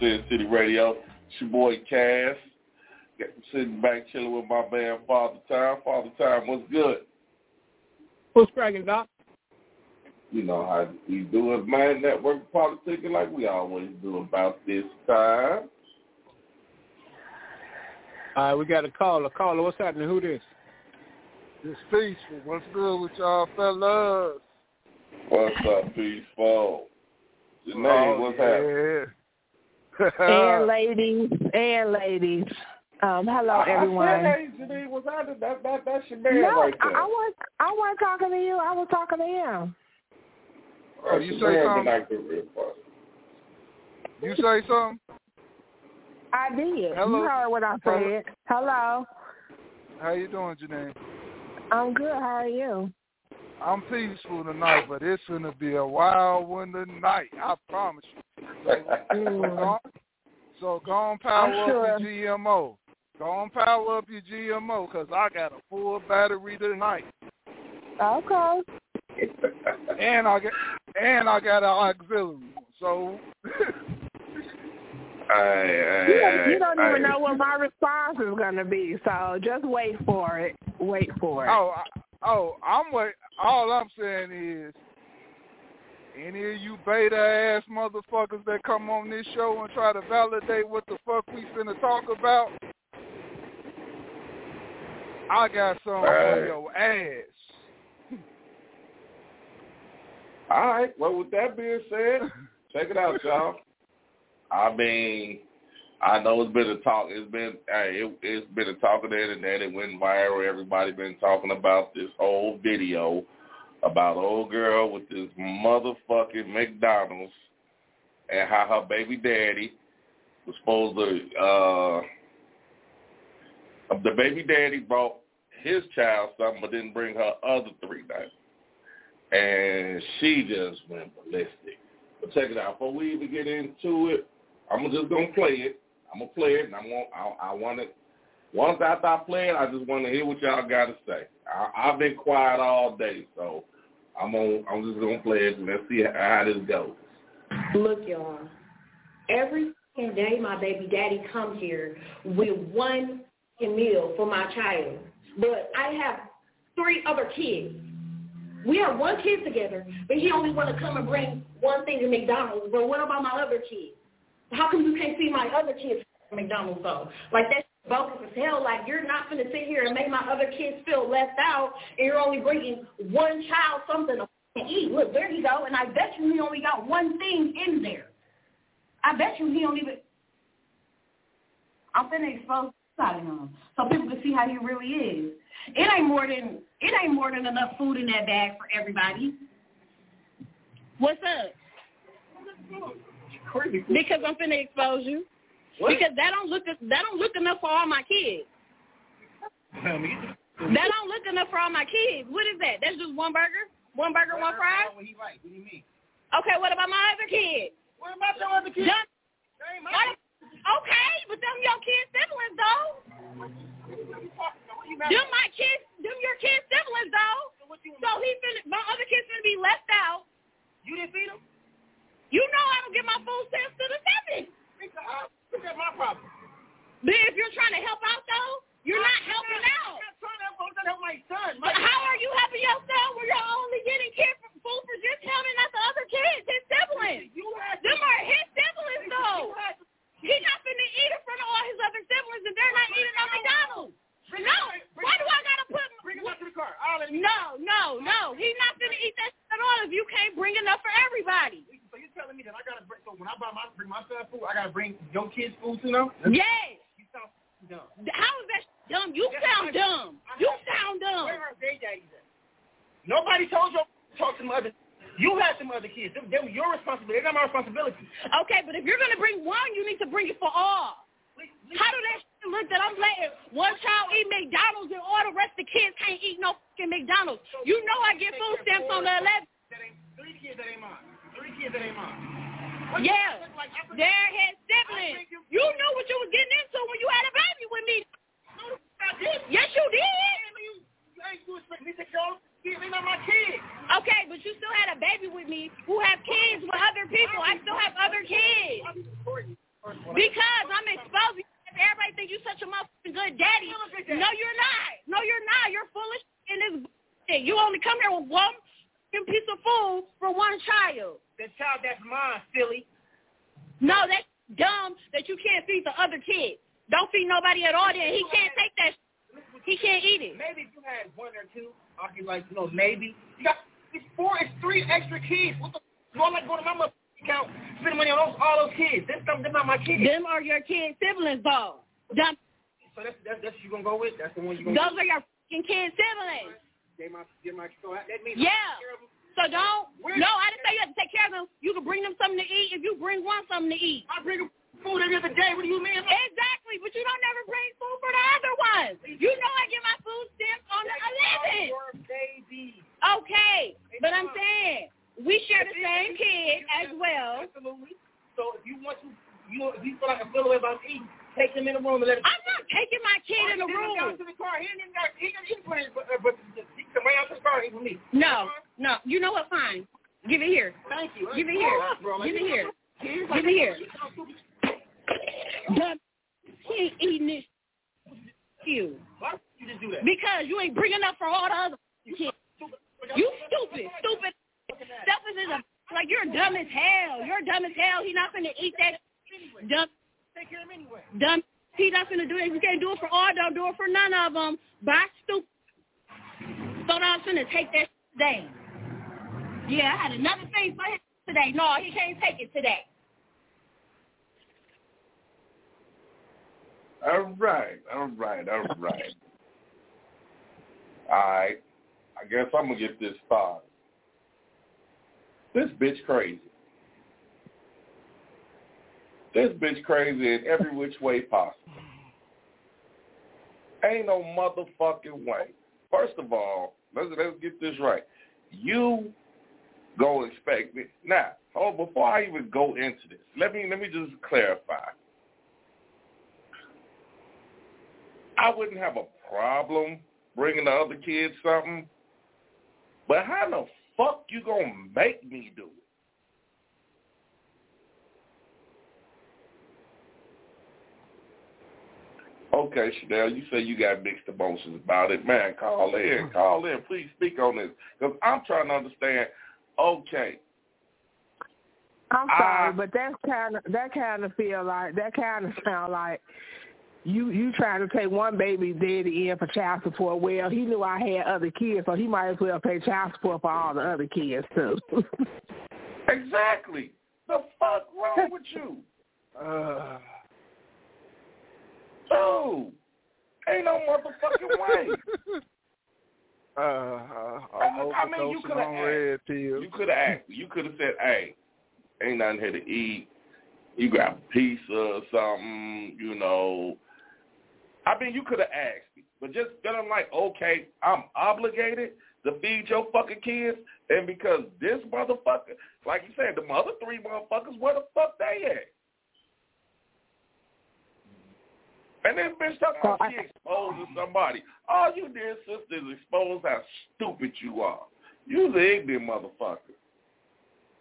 Sin City Radio. It's your boy Cass. Sitting back chilling with my man Father Time. Father Time, what's good? What's cracking, Doc? You know how we do it, man. Network politics like we always do about this time. All right, we got a caller. Caller, what's happening? Who this? It's peaceful. What's good with y'all fellas? What's up, peaceful? Janae, oh, what's yeah. happening? And ladies, and ladies. Um, hello, I, everyone. I said, hey, Janae, what's happening? That, that, that's your man no, right there. I, I was I wasn't talking to you. I was talking to him. Oh, you say something? You say something? I did. Hello? You heard what I said. Hello. How you doing, Janae? I'm good. How are you? I'm peaceful tonight, but it's gonna be a wild one tonight. I promise you. Mm. So, go, so go on power sure. up your GMO. Go on power up your GMO because I got a full battery tonight, Okay. and I got and I got an auxiliary. So Hey, You don't, you don't hey, even hey. know what my response is going to be, so just wait for it. Wait for it. oh I- oh I'm wait. All I'm saying is. Any of you beta ass motherfuckers that come on this show and try to validate what the fuck we finna talk about, I got some on Right. your ass. All right. Well, with that being said, check it out, y'all. I mean, I know it's been a talk. It's been hey, it, it's been a talk of the internet. It went viral. Everybody been talking about this whole video about old girl with this motherfucking McDonald's and how her baby daddy was supposed to. uh The baby daddy brought his child something, but didn't bring her other three nothing and she just went ballistic. But check it out. Before we even get into it, I'm just gonna play it. I'm gonna play it, and I want I, I want it. Once after I play it, I just want to hear what y'all got to say. I, I've been quiet all day, so I'm on. I'm just gonna play it and let's see how, how this goes. Look, y'all. Every day my baby daddy comes here with one meal for my child. But I have three other kids. We are one kid together, but he only want to come and bring one thing to McDonald's. But what about my other kids? How come you can't see my other kids at McDonald's though? Like that's bogus as hell. Like you're not gonna sit here and make my other kids feel left out, and you're only bringing one child something to eat. Look, there you go. And I bet you he only got one thing in there. I bet you he don't even. I'm finna expose side of him so people can see how he really is. It ain't more than it ain't more than enough food in that bag for everybody. What's up? Because I'm finna expose you. What? Because that don't look that don't look enough for all my kids. That don't look enough for all my kids. What is that? That's just one burger? One burger, one fries? What he right? What do you mean? Okay, what about my other kids? What about your other kids? Them- They ain't why mine. the- okay, but them your kids siblings though. What you mad Them my kids, them your kids siblings though. So So he finna, my other kids finna be left out. You didn't feed them? You know I don't get my food stamps to the seven. Look at my problem. But if you're trying to help out though, you're not helping out. I'm not trying to help. My son. But how are you helping yourself when you're only getting kid for food for just him and not the other kids, his siblings? You had Them are his siblings though. To. Not finna eat in front of all his other siblings and they're not eating on McDonald's. No, why do I gotta put? Bring back to the car. I'll. No, no, no. He's not finna eat that shit at all if you can't bring enough for everybody. So you're telling me that I gotta bring? So when I buy my bring my son food, I gotta bring your kids food too now? Yes. You sound dumb. How is that dumb? You sound dumb. You sound dumb. Where are daddies at? Nobody told you to talk to my other. You had some other kids. They, they were your responsibility. They're not my responsibility. Okay, but if you're gonna bring one, you need to bring it for all. How do that look that I'm letting one child eat McDonald's and all the rest of the kids can't eat no fucking McDonald's. You know I get food stamps on the 11th. Three kids that ain't mine. Three kids that ain't mine. What yeah, like? they're siblings. You, knew what you was getting into when you had a baby with me. No, I. Yes, you did. Okay, but you still had a baby with me who have kids with other people. I still have other kids. Because I'm exposing Everybody think you such a motherfucking good daddy. No, you're not. No, you're not. You're foolish in this bullshit. You only come here with one fucking piece of food for one child. The child that's mine, silly. No, that's dumb that you can't feed the other kid. Don't feed nobody at all. Then he can't take that. He can't eat it. Maybe if you had one or two, I'd be like, no, maybe. You got four, it's three extra kids. What the? You all like go to my mother account, spend money on those, all those kids. That's them, them not my kids. Them are your kids' siblings, though. Dumb. So that's that's that's you gonna go with. That's the one you gonna. Those are your fucking kids' siblings. Get my get my. So that means Yeah. Care of them. So don't. Where- No, I didn't say you have to take care of them. You can bring them something to eat if you bring one something to eat. I bring them food every other day. What do you mean? Exactly, but you don't never bring food for the other ones. You know I get my food stamps on the 11th. Your baby. Okay, but I'm saying we share the same kid as well. Absolutely. So if you want to, you if you feel like I feel away about eating, take them in the room and let them. I'm not taking my kid oh, in the He didn't go to the car. He didn't got. He didn't even put it. Uh, but, but he come right out to the car. He with me. No, no. You know what? Fine. Give it here. Thank you. Give it here. Give it here. Give it here. Dumb. He ain't eating this. You. Why you just do that? Because you ain't bringing up for all the other kids. You stupid, stupid. Selfish is a like you're dumb as hell. You're dumb as hell. He not gonna eat that dumb Take care of him anyway. dumb. He not gonna do it. If you can't do it for all, don't do it for none of them. Bye, stupid. So now I'm gonna take that today. Yeah, I had another thing for him today. No, he can't take it today. All right, all right, all right. All right. I guess I'm gonna get this started. This bitch crazy. This bitch crazy in every which way possible. Ain't no motherfucking way. First of all, let's let's get this right. You go expect me now. Oh, before I even go into this, let me let me just clarify. I wouldn't have a problem bringing the other kids something, but how the fuck you gonna make me do it? Okay, Chanel, you say you got mixed emotions about it. Man, call in, call in. Please speak on this. Because I'm trying to understand, okay, I'm sorry, Ah. but that kind of that kind of feel like that kind of sound like you you trying to take one baby daddy in for child support. Well, he knew I had other kids, so he might as well pay child support for all the other kids too. exactly. The fuck wrong with you? Uh, Dude, ain't no motherfucking way. uh, uh, I- I'm mean, you coulda on asked. You could have asked me. You could have said, hey, ain't nothing here to eat. You got pizza or something, you know. I mean, you could have asked me. But just feeling like, okay, I'm obligated to feed your fucking kids, and because this motherfucker, like you said, the other three motherfuckers, where the fuck they at? And then bitch talking about she exposing somebody. All you did, sister, is expose how stupid you are. You's an ignorant motherfucker.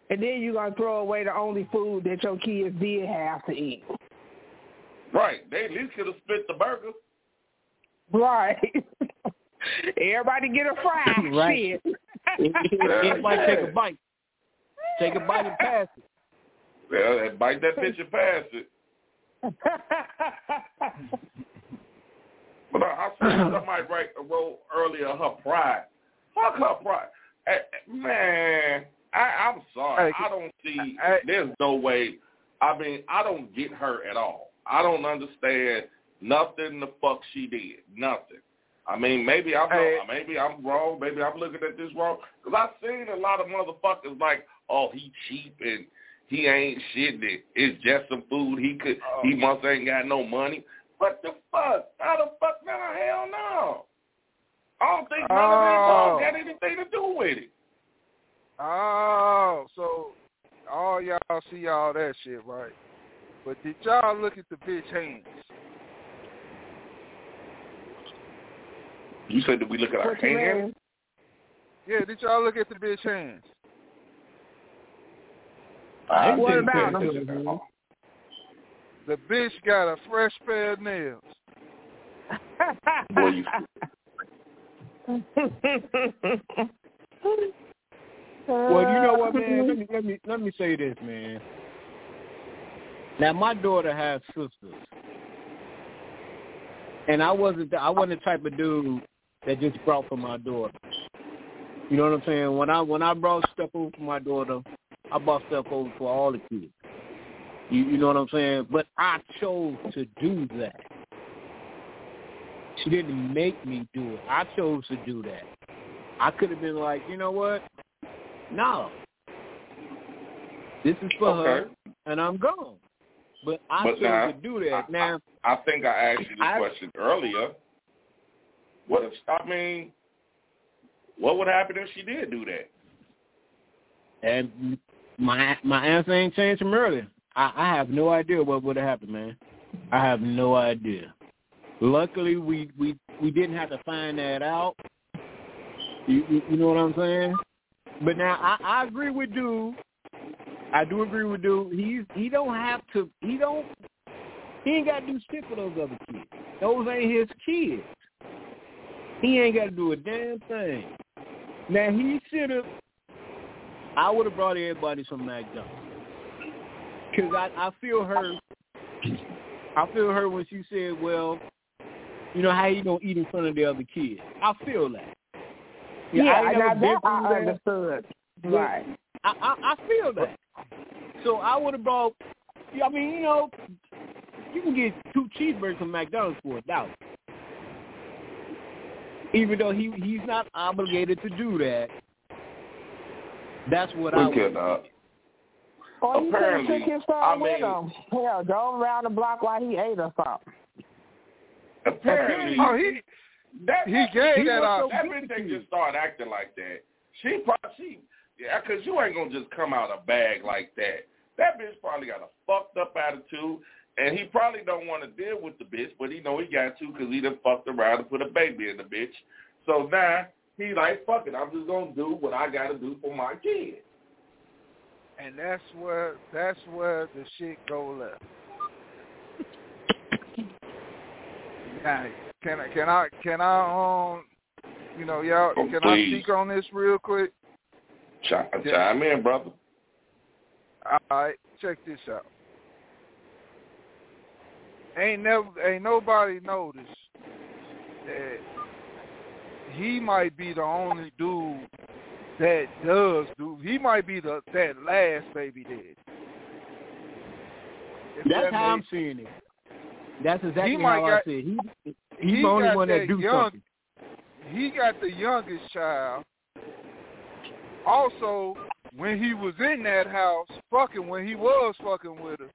and then you gonna throw away the only food that your kids did have to eat. Right. They at least could have split the burger. Right. Everybody get a fry. Right. Shit. Everybody take a bite. Take a bite and pass it. Well, and bite that bitch and pass it. But I, I saw somebody write a wrote earlier her pride. Fuck her pride. Eh, eh, Man, I, I'm sorry. Hey, I don't see. hey. There's no way. I mean, I don't get her at all. I don't understand nothing the fuck she did. Nothing. I mean, maybe I'm Hey. wrong. Maybe I'm wrong. Maybe I'm looking at this wrong. Because I've seen a lot of motherfuckers like, oh, he cheap and he ain't shit. It's just some food. He could. Oh. He must ain't got no money. What the fuck? How the fuck? No, hell no. I don't think none Oh. of it got anything to do with it. Oh, so all y'all see all that shit, right? But did y'all look at the bitch hands? You said that we look at our What hands? Yeah, did y'all look at the bitch hands? I What didn't pay about 'em? at all. The bitch got a fresh pair of nails. Boy, you Well, you know what, man? Let me let me let me say this, man. Now, my daughter has sisters, and I wasn't the, I wasn't the type of dude that just brought for my daughter. You know what I'm saying? When I when I brought stuff over for my daughter, I brought stuff over for all the kids. You, you know what I'm saying? But I chose to do that. She didn't make me do it. I chose to do that. I could have been like, you know what? No. This is for Okay. her, and I'm gone. But I But now, to do that. now, I think I asked you this I- question earlier. What if I mean, what would happen if she did do that? and my my answer ain't changed from earlier. I, I have no idea what would have happened, man. I have no idea. Luckily, we we we didn't have to find that out. You, you, you know what I'm saying? But now I, I agree with dude. I do agree with dude. He's he don't have to. He don't. He ain't got to do shit for those other kids. Those ain't his kids. He ain't got to do a damn thing. Now he should have. I would have brought everybody some McDonald's. Cause I I feel her. I feel her when she said, "Well, you know how you gonna eat in front of the other kids." I feel that. Yeah, I ain't now that I understood. Right. I, I I feel that. So I would have brought. yeah, I mean, you know, you can get two cheeseburgers from McDonald's for a dollar. Even though he he's not obligated to do that. That's what I We would. could, uh, Or he could have Apparently, took his son I with mean- him. Hell, drove around the block while he ate or something. apparently, Oh, he that, he that, gave he that was up. so that bitch to ain't you. just started acting like that. She probably, she, yeah, because you ain't gonna just come out a bag like that. That bitch probably got a fucked up attitude, and he probably don't want to deal with the bitch, but he know he got to because he done fucked around and put a baby in the bitch. So now he like, fuck it, I'm just gonna do what I gotta do for my kid. and that's where that's where the shit go left. Now, can I can I can I um you know y'all Oh, can I speak on this real quick? Chime, Yeah. chime in, brother. All right, check this out. Ain't never ain't nobody noticed that he might be the only dude that does do. He might be the that last baby daddy. If That's that how I'm seeing it. That's exactly might how I got- see it. He, he he's the only one that that do young- something. he got the youngest child. Also, when he was in that house, fucking when he was fucking with her,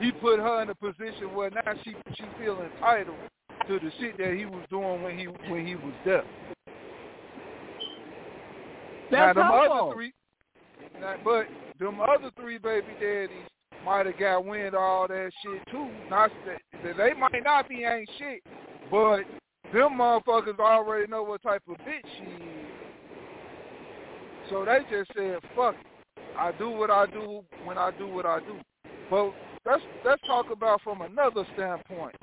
he put her in a position where now she she feel entitled to the shit that he was doing when he when he was there. now That's them her other three, now, but them other three baby daddies might have got wind of all that shit too. Not that that they might not be ain't shit, but them motherfuckers already know what type of bitch she is. So they just said, "Fuck it, I do what I do when I do what I do." But let's let's talk about from another standpoint.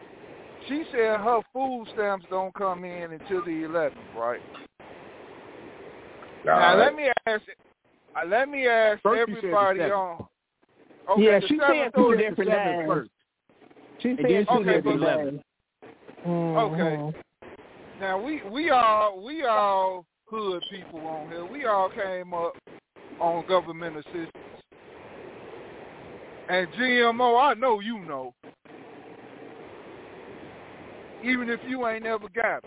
She said her food stamps don't come in until the 11th, right? Now All let me ask. Uh, let me ask First you said everybody on. Okay, Yeah, the she seventh said or two the- different Seven days. first. She And said then two she said different the days. Mhm. Okay. Now we we all we all hood people on here. We all came up on government assistance. And GMO, I know you know. Even if you ain't never got it.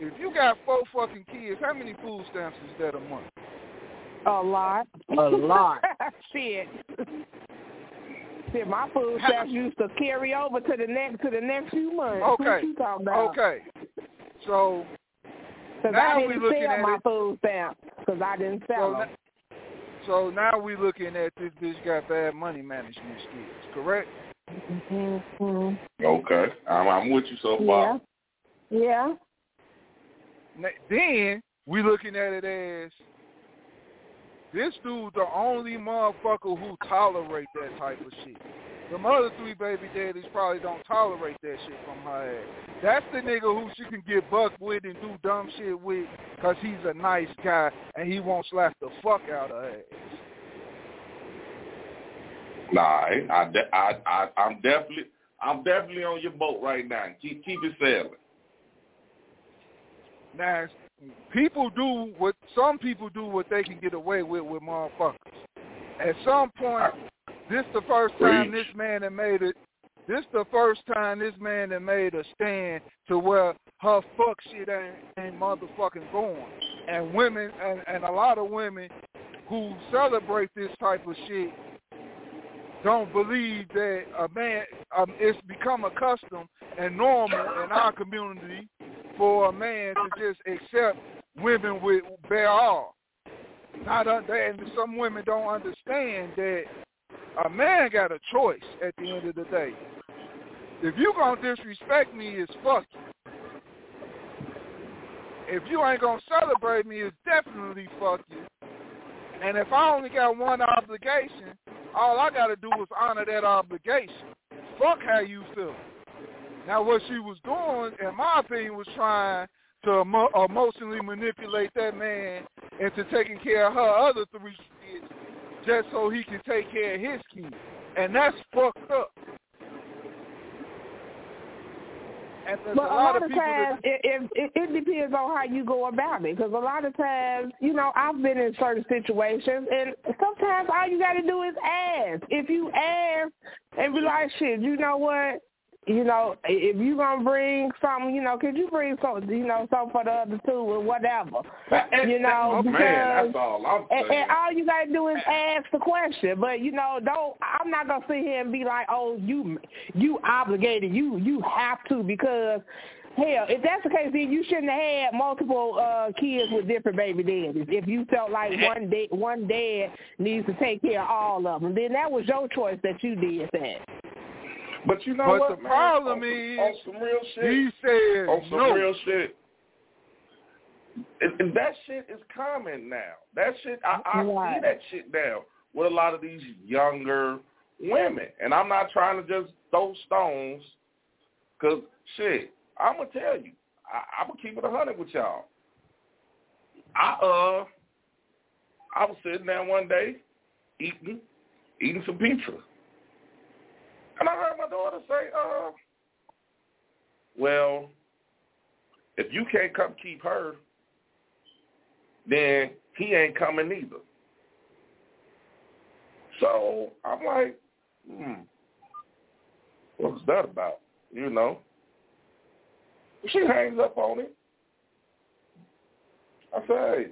If you got four fucking kids, how many food stamps is that a month? A lot. A lot. Shit. Shit, my food stamps used to carry over to the next to the next few months. What Okay. you talking about? Okay. So Because Now I we didn't looking sell at my it- food stamps because I didn't sell So them. so now we looking at this bitch got bad money management skills, correct? Mm-hmm. Okay, I'm, I'm with you so far. Yeah. Na- Then we looking at it as this dude the only motherfucker who tolerate that type of shit. Them other three baby daddies probably don't tolerate that shit from her ass. That's the nigga who she can get bucked with and do dumb shit with because he's a nice guy and he won't slap the fuck out of her ass. Nah, I, I, I, I, I'm definitely, I'm definitely on your boat right now. Keep, keep it sailing. Now, people do what some people do what they can get away with with motherfuckers. At some point, this the first time Preach. this man had made it. This the first time this man had made a stand to where her fuck shit ain't, ain't motherfucking going. And women and, and a lot of women who celebrate this type of shit don't believe that a man um, it's become a custom and normal in our community for a man to just accept women with bare arms. Not under, and some women don't understand that a man got a choice at the end of the day. If you gonna disrespect me, it's fuck you. If you ain't gonna celebrate me, it's definitely fuck you. And if I only got one obligation, all I gotta do is honor that obligation. Fuck how you feel. Now what she was doing, in my opinion, was trying to emo- emotionally manipulate that man into taking care of her other three just so he can take care of his kids. And that's fucked up. And there's But a lot of of people that it, it, it, it depends on how you go about it. Because a lot of times, you know, I've been in certain situations, and sometimes all you got to do is ask. If you ask and be like, shit, you know what? You know, if you gonna bring something, you know, could you bring something, you know, something for the other two or whatever, you know, oh, because man, that's all I'm saying. and, and all you gotta do is ask the question. But you know, don't. I'm not gonna sit here and be like, oh, you you obligated, you you have to because. Hell, if that's the case, then you shouldn't have had multiple uh kids with different baby daddies. If you felt like one dad, one dad needs to take care of all of them, then that was your choice that you did that. But you know But what, the man? problem on, is, on some real shit. he said on some no. real shit. And, and that shit is common now. That shit, I, I Right. see that shit now with a lot of these younger women. And I'm not trying to just throw stones, cause shit, I'm gonna tell you, I, I'm gonna keep it a hundred with y'all. I uh, I was sitting there one day eating, eating some pizza. And I heard my daughter say, uh, well, if you can't come keep her, then he ain't coming either. So I'm like, hmm, what's that about? You know? She hangs up on it. I say,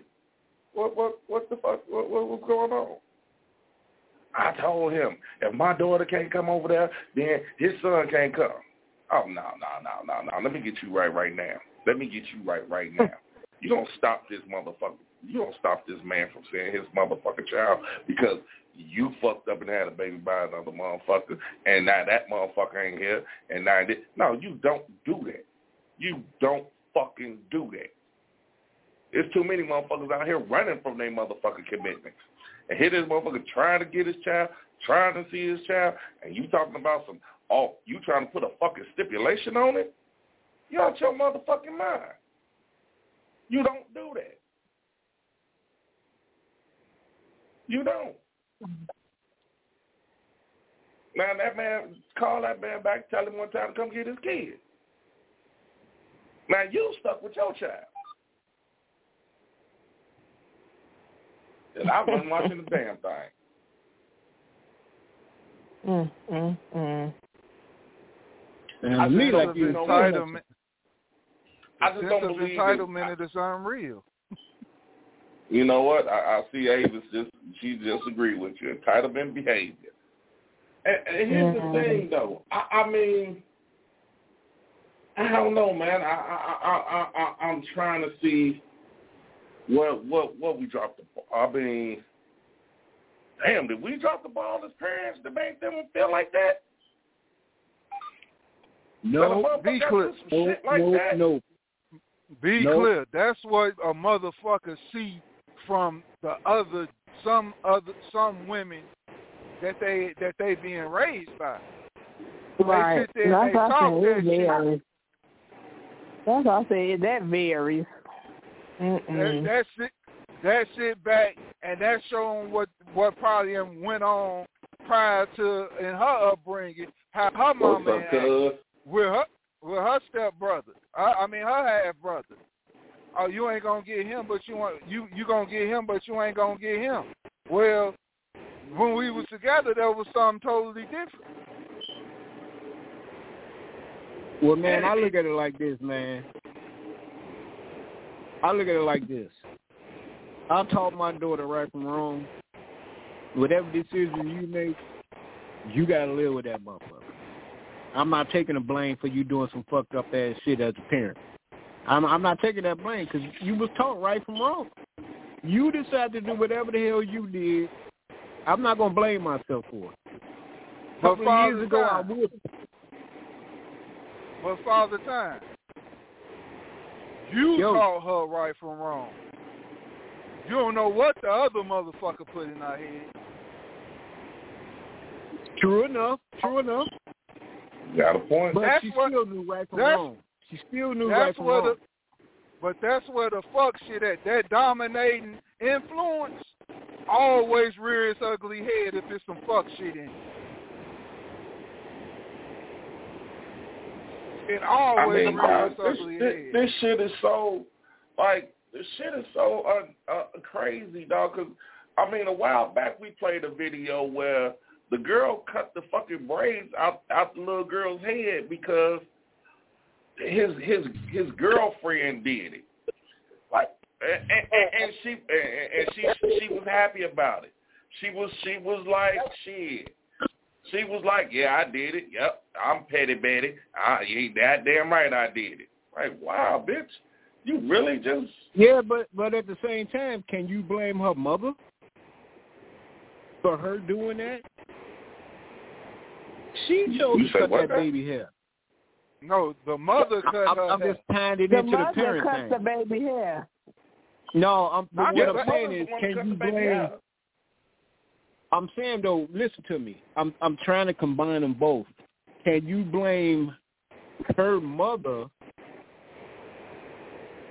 what what what the fuck what, what what's going on? I told him if my daughter can't come over there, then his son can't come. Oh no no no no no! Let me get you right right now. Let me get you right right now. You don't stop this motherfucker. You don't stop this man from seeing his motherfucking child because you fucked up and had a baby by another motherfucker, and now that motherfucker ain't here, and now this. No, you don't do that. You don't fucking do that. There's too many motherfuckers out here running from their motherfucking commitments. And here this motherfucker trying to get his child, trying to see his child, and you talking about some, oh, you trying to put a fucking stipulation on it? You out your motherfucking mind. You don't do that. You don't. Now that man, call that man back, tell him one time to come get his kid. Now you stuck with your child. And I wasn't watching the damn thing. Mm, mm, mm. And I to me, sense like of you entitlement. I just don't of believe it. entitlement is unreal. You know what? I, I see Avis just she just agreed with you. Entitlement behavior. And, and here's Mhm. the thing, though. I, I mean, I don't know, man. I I I I, I I'm trying to see what what what we dropped the. ball. I mean, damn, did we drop the ball as parents to make them feel like that? no, be clear. no, like no, that? no. Be Nope. clear. That's what a motherfucker see from the other some other some women that they that they being raised by. Right. sit there That's they what I talk said. that shit. That's what I said. That varies. That, Mm-mm. that shit, that shit back, and that's showing what what probably went on prior to in her upbringing, how her What's mama up, and acted with her with her stepbrother. I, I mean her half brother. Oh, you ain't gonna get him, but you want you you gonna get him, but you ain't gonna get him. Well, when we was together, that was something totally different. Well, man, I look at it like this, man. I look at it like this. I taught my daughter right from wrong. Whatever decision you make, you gotta live with that motherfucker. I'm not taking the blame for you doing some fucked up ass shit as a parent. I'm I'm not taking that blame because you was taught right from wrong. You decided to do whatever the hell you did. I'm not gonna blame myself for it. A But couple of years ago, I would. but Father Time, you Yo. taught her right from wrong. You don't know what the other motherfucker put in her head. True enough. True enough. Got a point. But That's she what- still knew right from that's- wrong. She still knew That's right from where wrong. the, but that's where the fuck shit at. That dominating influence always rears its ugly head if there's some fuck shit in it. It I mean, dog, its this, this, this shit is so, like, this shit is so uh, uh, crazy, dog. Cause I mean, a while back we played a video where the girl cut the fucking braids out out the little girl's head because his his his girlfriend did it. Like, and, and, and she and, and she she was happy about it. She was she was like shit. She was like, "Yeah, I did it. Yep, I'm petty Betty. I, you ain't that damn right. I did it." Like, wow, bitch, you really just Yeah, but but at the same time, can you blame her mother for her doing that? She chose You to cut what that baby hair. No, the mother cut I'm, her I'm hair. just tying it The into the mother parent cut thing. the baby hair. No, I'm, but I what I'm saying is, can you blame? out. I'm saying though, listen to me. I'm I'm trying to combine them both. Can you blame her mother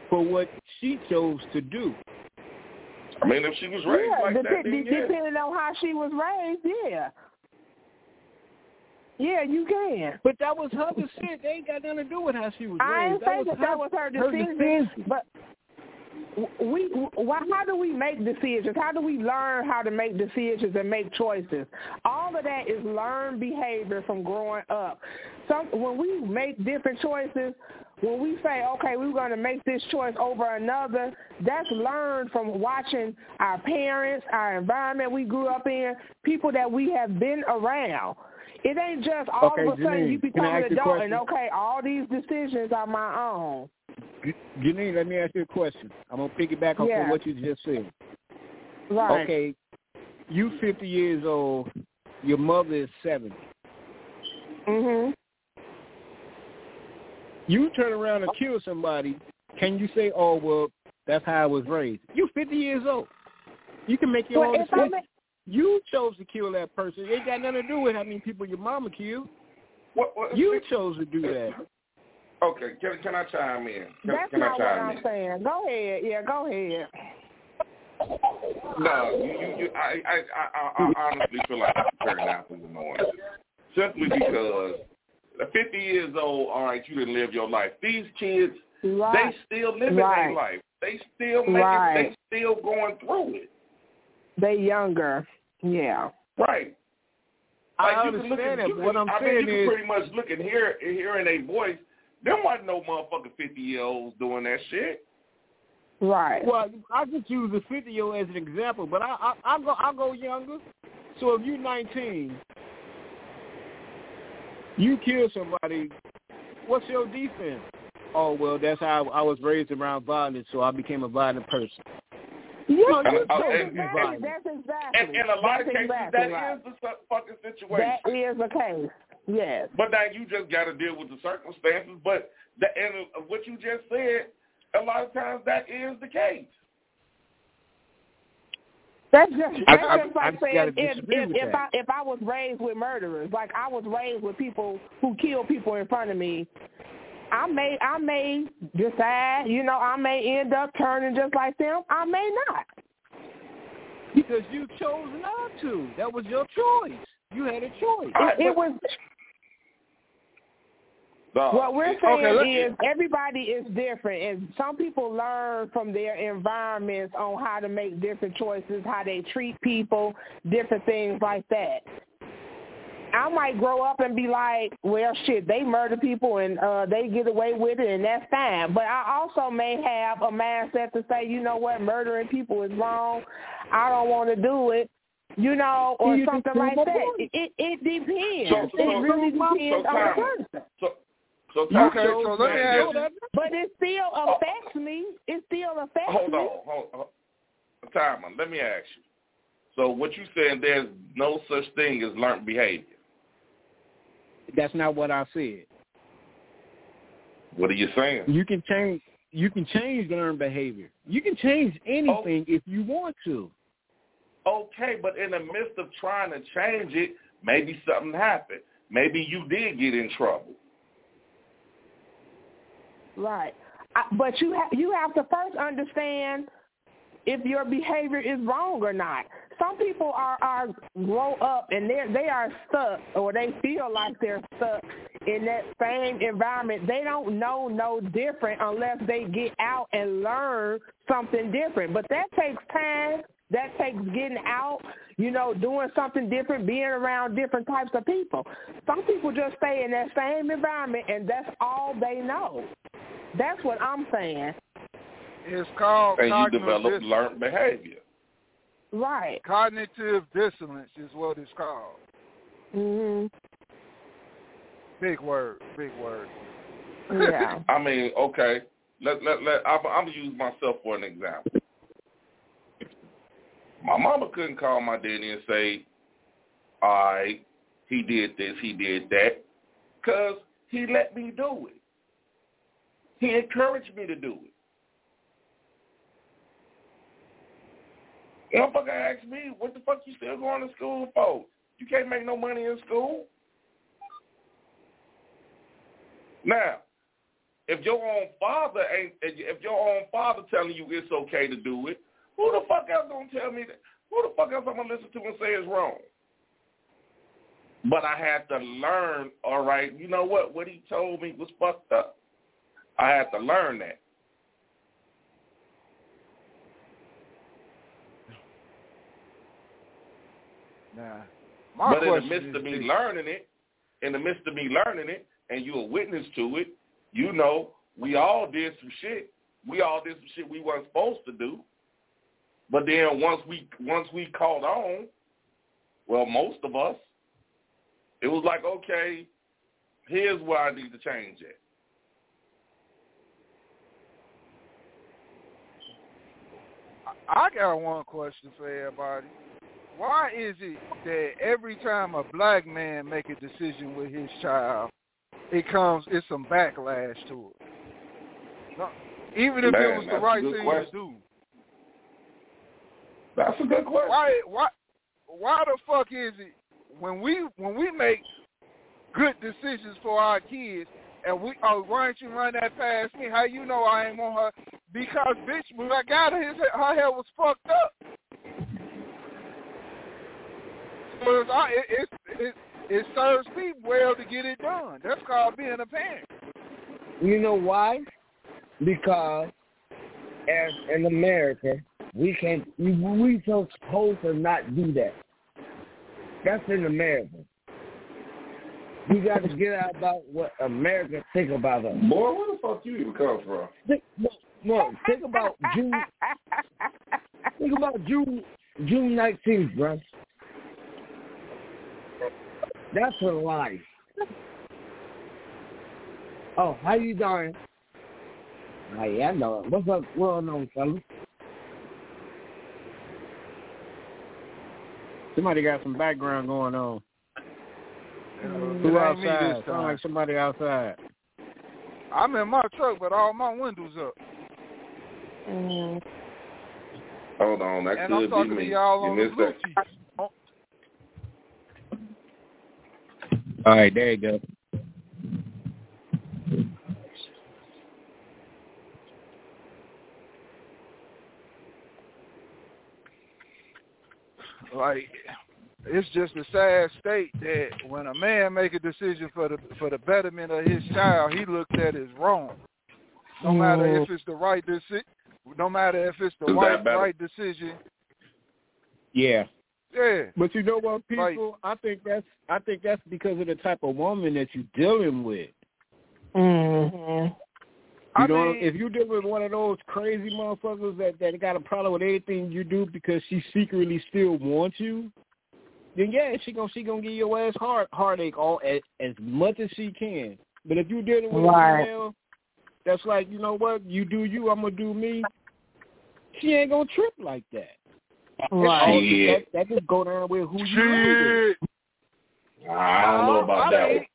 for what she chose to do? I mean, if she was raised yeah, like dep- that, then de- yeah. depending on how she was raised, yeah. Yeah, you can. But that was her decision. They ain't got nothing to do with how she was raised. I raised. ain't saying that that was her decision, decision. but we, why, how do we make decisions? How do we learn how to make decisions and make choices? All of that is learned behavior from growing up. So when we make different choices, when we say, okay, we're going to make this choice over another, that's learned from watching our parents, our environment we grew up in, people that we have been around. It ain't just all Okay, of a sudden you become an ask you a adult and okay, all these decisions are my own. Janine, let me ask you a question. I'm gonna piggyback off Yeah. of what you just said. Right. Okay, you 50 years old. Your mother is 70. Mhm. You turn around and kill somebody. Can you say, "Oh well, that's how I was raised"? You 50 years old. You can make your Well, own if I decision. ma- You chose to kill that person. It ain't got nothing to do with how many people your mama killed. What, what, You chose to do that. okay, can can I chime in? Can, That's can I not what I'm in? saying. Go ahead. Yeah, go ahead. No, you, you, you I, I, I, I honestly feel like it's comparing apples and oranges. Simply because 50 years old, all right, you didn't live your life. These kids, Right. they still living Right. their life. They still making, Right. they still going through it. They younger. Yeah. Right. I Like, you can look understand at, that. you What I'm I saying mean, you is, can pretty much look and hear, hear in their voice. There wasn't no motherfucking 50 year olds doing that shit. Right. Well, I just use the fifty year old as an example, but I I I go I go younger. So if you're nineteen, you kill somebody, what's your defense? Oh well, that's how I was raised around violence, so I became a violent person. Yeah, No, you Uh, and- exactly. That's exactly. And in a lot of cases, exactly that is right. the fucking situation. That is the case. Yes. But now you just got to deal with the circumstances. But the, and what you just said, a lot of times that is the case. That's just, I- that's I- just I like just saying gotta if disagree if, if I if I was raised with murderers, like I was raised with people who kill people in front of me, I may I may decide, you know, I may end up turning just like them. I may not. Because you chose not to. That was your choice. You had a choice. It, it was Dog, what we're saying Okay, let's- is everybody is different, and some people learn from their environments on how to make different choices, how they treat people, different things like that. I might grow up and be like, well, shit, they murder people and uh they get away with it, and that's fine. But I also may have a mindset to say, you know what, murdering people is wrong. I don't want to do it. You know, or You something like that. It, it it depends. So- so- it really so- depends so on the person. So, so Okay, so let me ask you. But it still affects me. It still affects Hold me. on, hold on. Time, let me ask you. So what you saying? There's no such thing as learned behavior. That's not what I said. What are you saying? You can change. You can change learned behavior. You can change anything if you want to. Okay, but in the midst of trying to change it, maybe something happened. Maybe you did get in trouble. Right. I, but you ha- you have to first understand if your behavior is wrong or not. Some people are are grow up and they they are stuck or they feel like they're stuck in that same environment. They don't know no different unless they get out and learn something different. But that takes time. That takes getting out, you know, doing something different, being around different types of people. Some people just stay in that same environment and that's all they know. That's what I'm saying. It's called And you develop dis- learned behavior. Right. cognitive dissonance is what it's called. Mhm. Big word, big word. Yeah. I mean, okay. Let let let. I'm, I'm gonna use myself for an example. My mama couldn't call my daddy and say, "All right, he did this, he did that," because he let me do it. He encouraged me to do it. Motherfucker asked me, "What the fuck you still going to school for? You can't make no money in school." Now, if your own father ain't, if your own father telling you it's okay to do it, who the fuck else gonna tell me that? Who the fuck else I'm gonna listen to and say it's wrong? But I had to learn. All right, you know what? What he told me was fucked up. I had to learn that. Nah. My but in the midst of me this. learning it, in the midst of me learning it, and you a witness to it, you know we all did some shit. We all did some shit we weren't supposed to do. But then once we once we caught on, well, most of us, it was like, okay, here's where I need to change it. I got one question for everybody. Why is it that every time a black man make a decision with his child, it comes it's some backlash to it? No, even if Man, it was the right thing question. to do. That's a good question. Why why why the fuck is it when we when we make good decisions for our kids and we oh why don't you run that past me? How you know I ain't want her? Because bitch when I got her his her hair was fucked up. So it's, it, it, it, it serves me well to get it done. That's called being a parent. You know why? Because as in America, we can't. We we so supposed to not do that. That's in America. We got to get out about what America think about us. Boy, where the fuck you even come from? Think, no, no, think about June. Think about June June nineteenth, bro. That's her life. Oh, how you doing? Oh, I am doing. What's up? Well known, fellas. Somebody got some background going on. Uh, Who it ain't outside? this Sound like somebody outside. I'm in my truck, but all my windows up. Mm. Hold on, that and could I'm be me. to y'all Give on me the a blue second. cheese. Oh, All right, there you go. like it's just a sad state that when a man make a decision for the for the betterment of his child, he looked at as wrong. No matter if mm. it's the right decision, no matter if it's the right right decision. Yeah. Yeah, But you know what, Like- people? I think that's I think that's because of the type of woman that you're dealing with. Mm-hmm. You I know, mean- if you deal with one of those crazy motherfuckers that that got a problem with anything you do because she secretly still wants you, then yeah, she gonna she gonna give your ass heart heartache all as, as much as she can. But if you dealing with Right. a female that's like, you know what, you do you, I'm gonna do me, she ain't gonna trip like that. Right. Oh, that, Shit. that, that just go down with who you really with. I don't know um, about I that mean, one.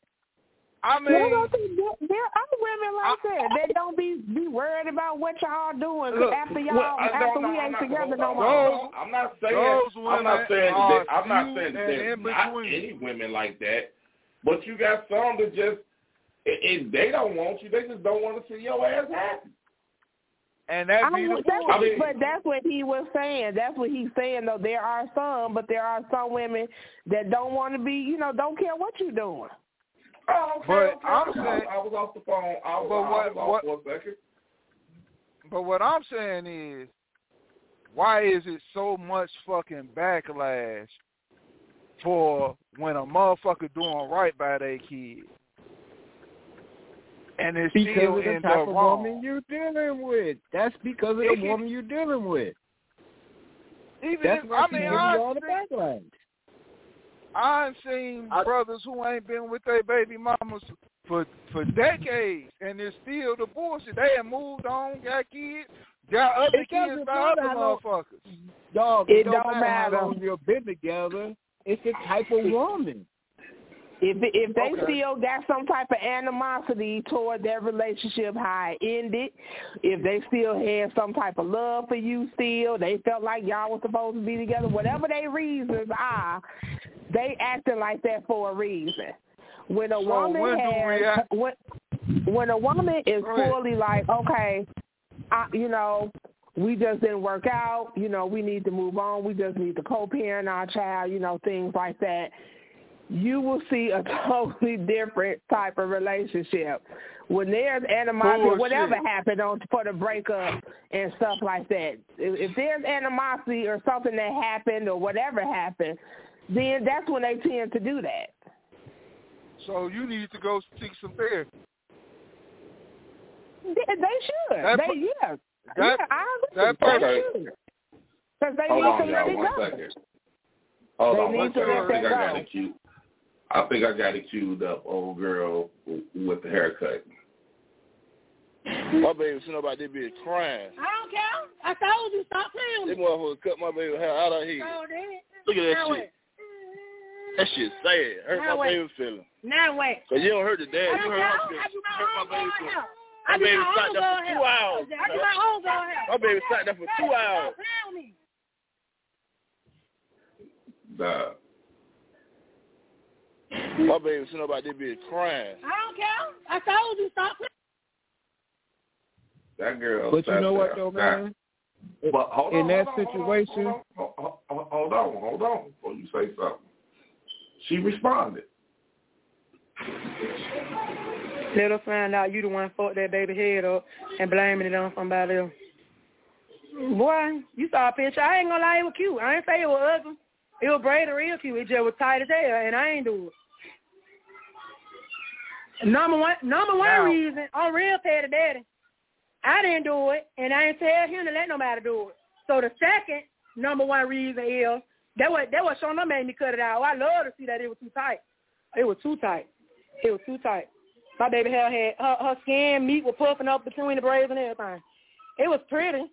I There, mean, there, there are women like that. They don't be be worried about what y'all doing Look, after y'all Well, after don't we I'm ain't together no more. I'm not saying. Those I'm not saying that. I'm not saying that and there's in not between. any women like that, but you got some that just if they don't want you, they just don't want to see your ass happy. And that I be mean, that's what, I mean- but that's what he was saying. That's what he's saying. Though there are some, but there are some women that don't want to be. You know, don't care what you're doing. Oh, okay, But okay. I'm saying- I was off the phone. I was, But I what- was off what- for a second. But what I'm saying is, why is it so much fucking backlash for when a motherfucker doing right by their kid? And it's Because still of the in type the of wrong. woman you're dealing with. That's because of It the can- woman you're dealing with. Even That's if, why I she mean, giving I you all the backlash. I've seen I- brothers who ain't been with their baby mamas for for decades, and it's still the bullshit. They have moved on, got kids, got other kids doesn't by other how long- motherfuckers. Dog, It it, don't, don't matter, how matter. you've been together. It's the type of woman. If if they Okay. still got some type of animosity toward their relationship, how it ended, if they still had some type of love for you, still they felt like y'all were supposed to be together, whatever their reasons are, they acting like that for a reason. When a So woman when has when when a woman is fully like, okay, I, you know, we just didn't work out, you know, we need to move on, we just need to co-parent our child, you know, things like that you will see a totally different type of relationship. When there's animosity, Bullshit. whatever happened on for the breakup and stuff like that, if, if there's animosity or something that happened or whatever happened, then that's when they tend to do that. So you need to go seek some therapy. They, they should. That they per- yeah. that- yeah, I agree. that They should. Because they Hold need on, to let y'all. it go. second. Hold They on. need to. I let think that I got go. It queued. I think I got it queued up. Old girl with the haircut. My baby sitting about this bitch crying. I don't care. I told you stop playing This with me. motherfucker cut my baby hair out of here. So then, Look at that now shit. what? That shit sad. Hurt Now my what? baby feeling. Now what? Cause you don't hurt the dad. You don't hurt care. my I feelings. do my Hurt my own baby girl feelings. hair. My I do baby my sat there for two hours. I do my own girl hair. My baby sat there for two hours. Stop playing with me. The My baby sitting about this bitch crying. I don't care. I told you stop playing. that girl. But you sat know what there. though, Now, man? But hold In on, that hold on, situation- hold on, hold on, hold on, hold on, before you say something. She responded. Let her find out you the one fucked that baby head up and blaming it on somebody else. Boy, you saw a picture. I ain't gonna lie, it was cute. I ain't say it was ugly. It was braided real cute. It just was tight as hell, and I ain't do it. Number one, number one Now- reason, I'm real petty daddy. I didn't do it, and I ain't tell him to let nobody do it. So the second number one reason is that was that was showing them made me cut it out. I love to see that it was too tight. It was too tight. It was too tight. My baby hair had her, her skin meat was puffing up between the braids and everything. It was pretty,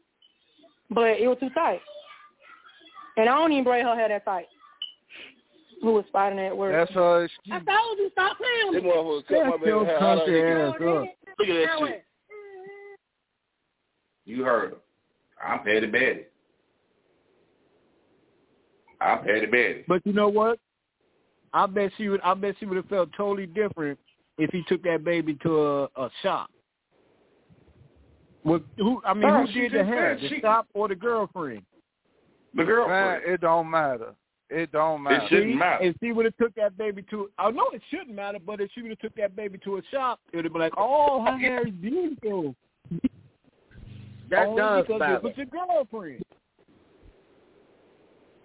but it was too tight. And I don't even braid her hair that tight. Who was spotting that word? That's her I told you stop playing with me. motherfucker cut That's baby your hair out of country ass up. Look at that Now shit. what? You heard her. I'm petty Betty. I'm Patty Betty. But you know what? I bet she would. I bet she would have felt totally different if he took that baby to a, a shop. With who? I mean, No, who she did the just hair? The she- shop or the girlfriend? The girlfriend. Man, it don't matter. It don't matter. It shouldn't matter. If she would have took that baby to, I know it shouldn't matter, but if she would have took that baby to a shop, it would have been like, oh, her hair is beautiful. That Only does because matter. it was your girlfriend.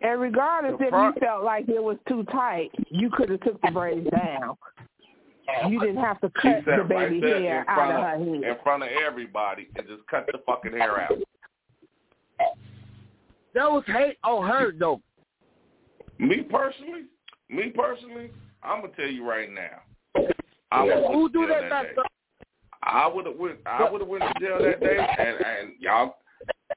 And regardless The if pro- you felt like it was too tight, you could have took the braids down. You didn't have to She cut the sat right baby hair out of of, her head. in front of everybody and just cut the fucking hair out. That was hate on her though. Me personally, me personally, I'm gonna tell you right now. I would've Who do jail that back. I would have went. I would have went to jail that day, and and y'all,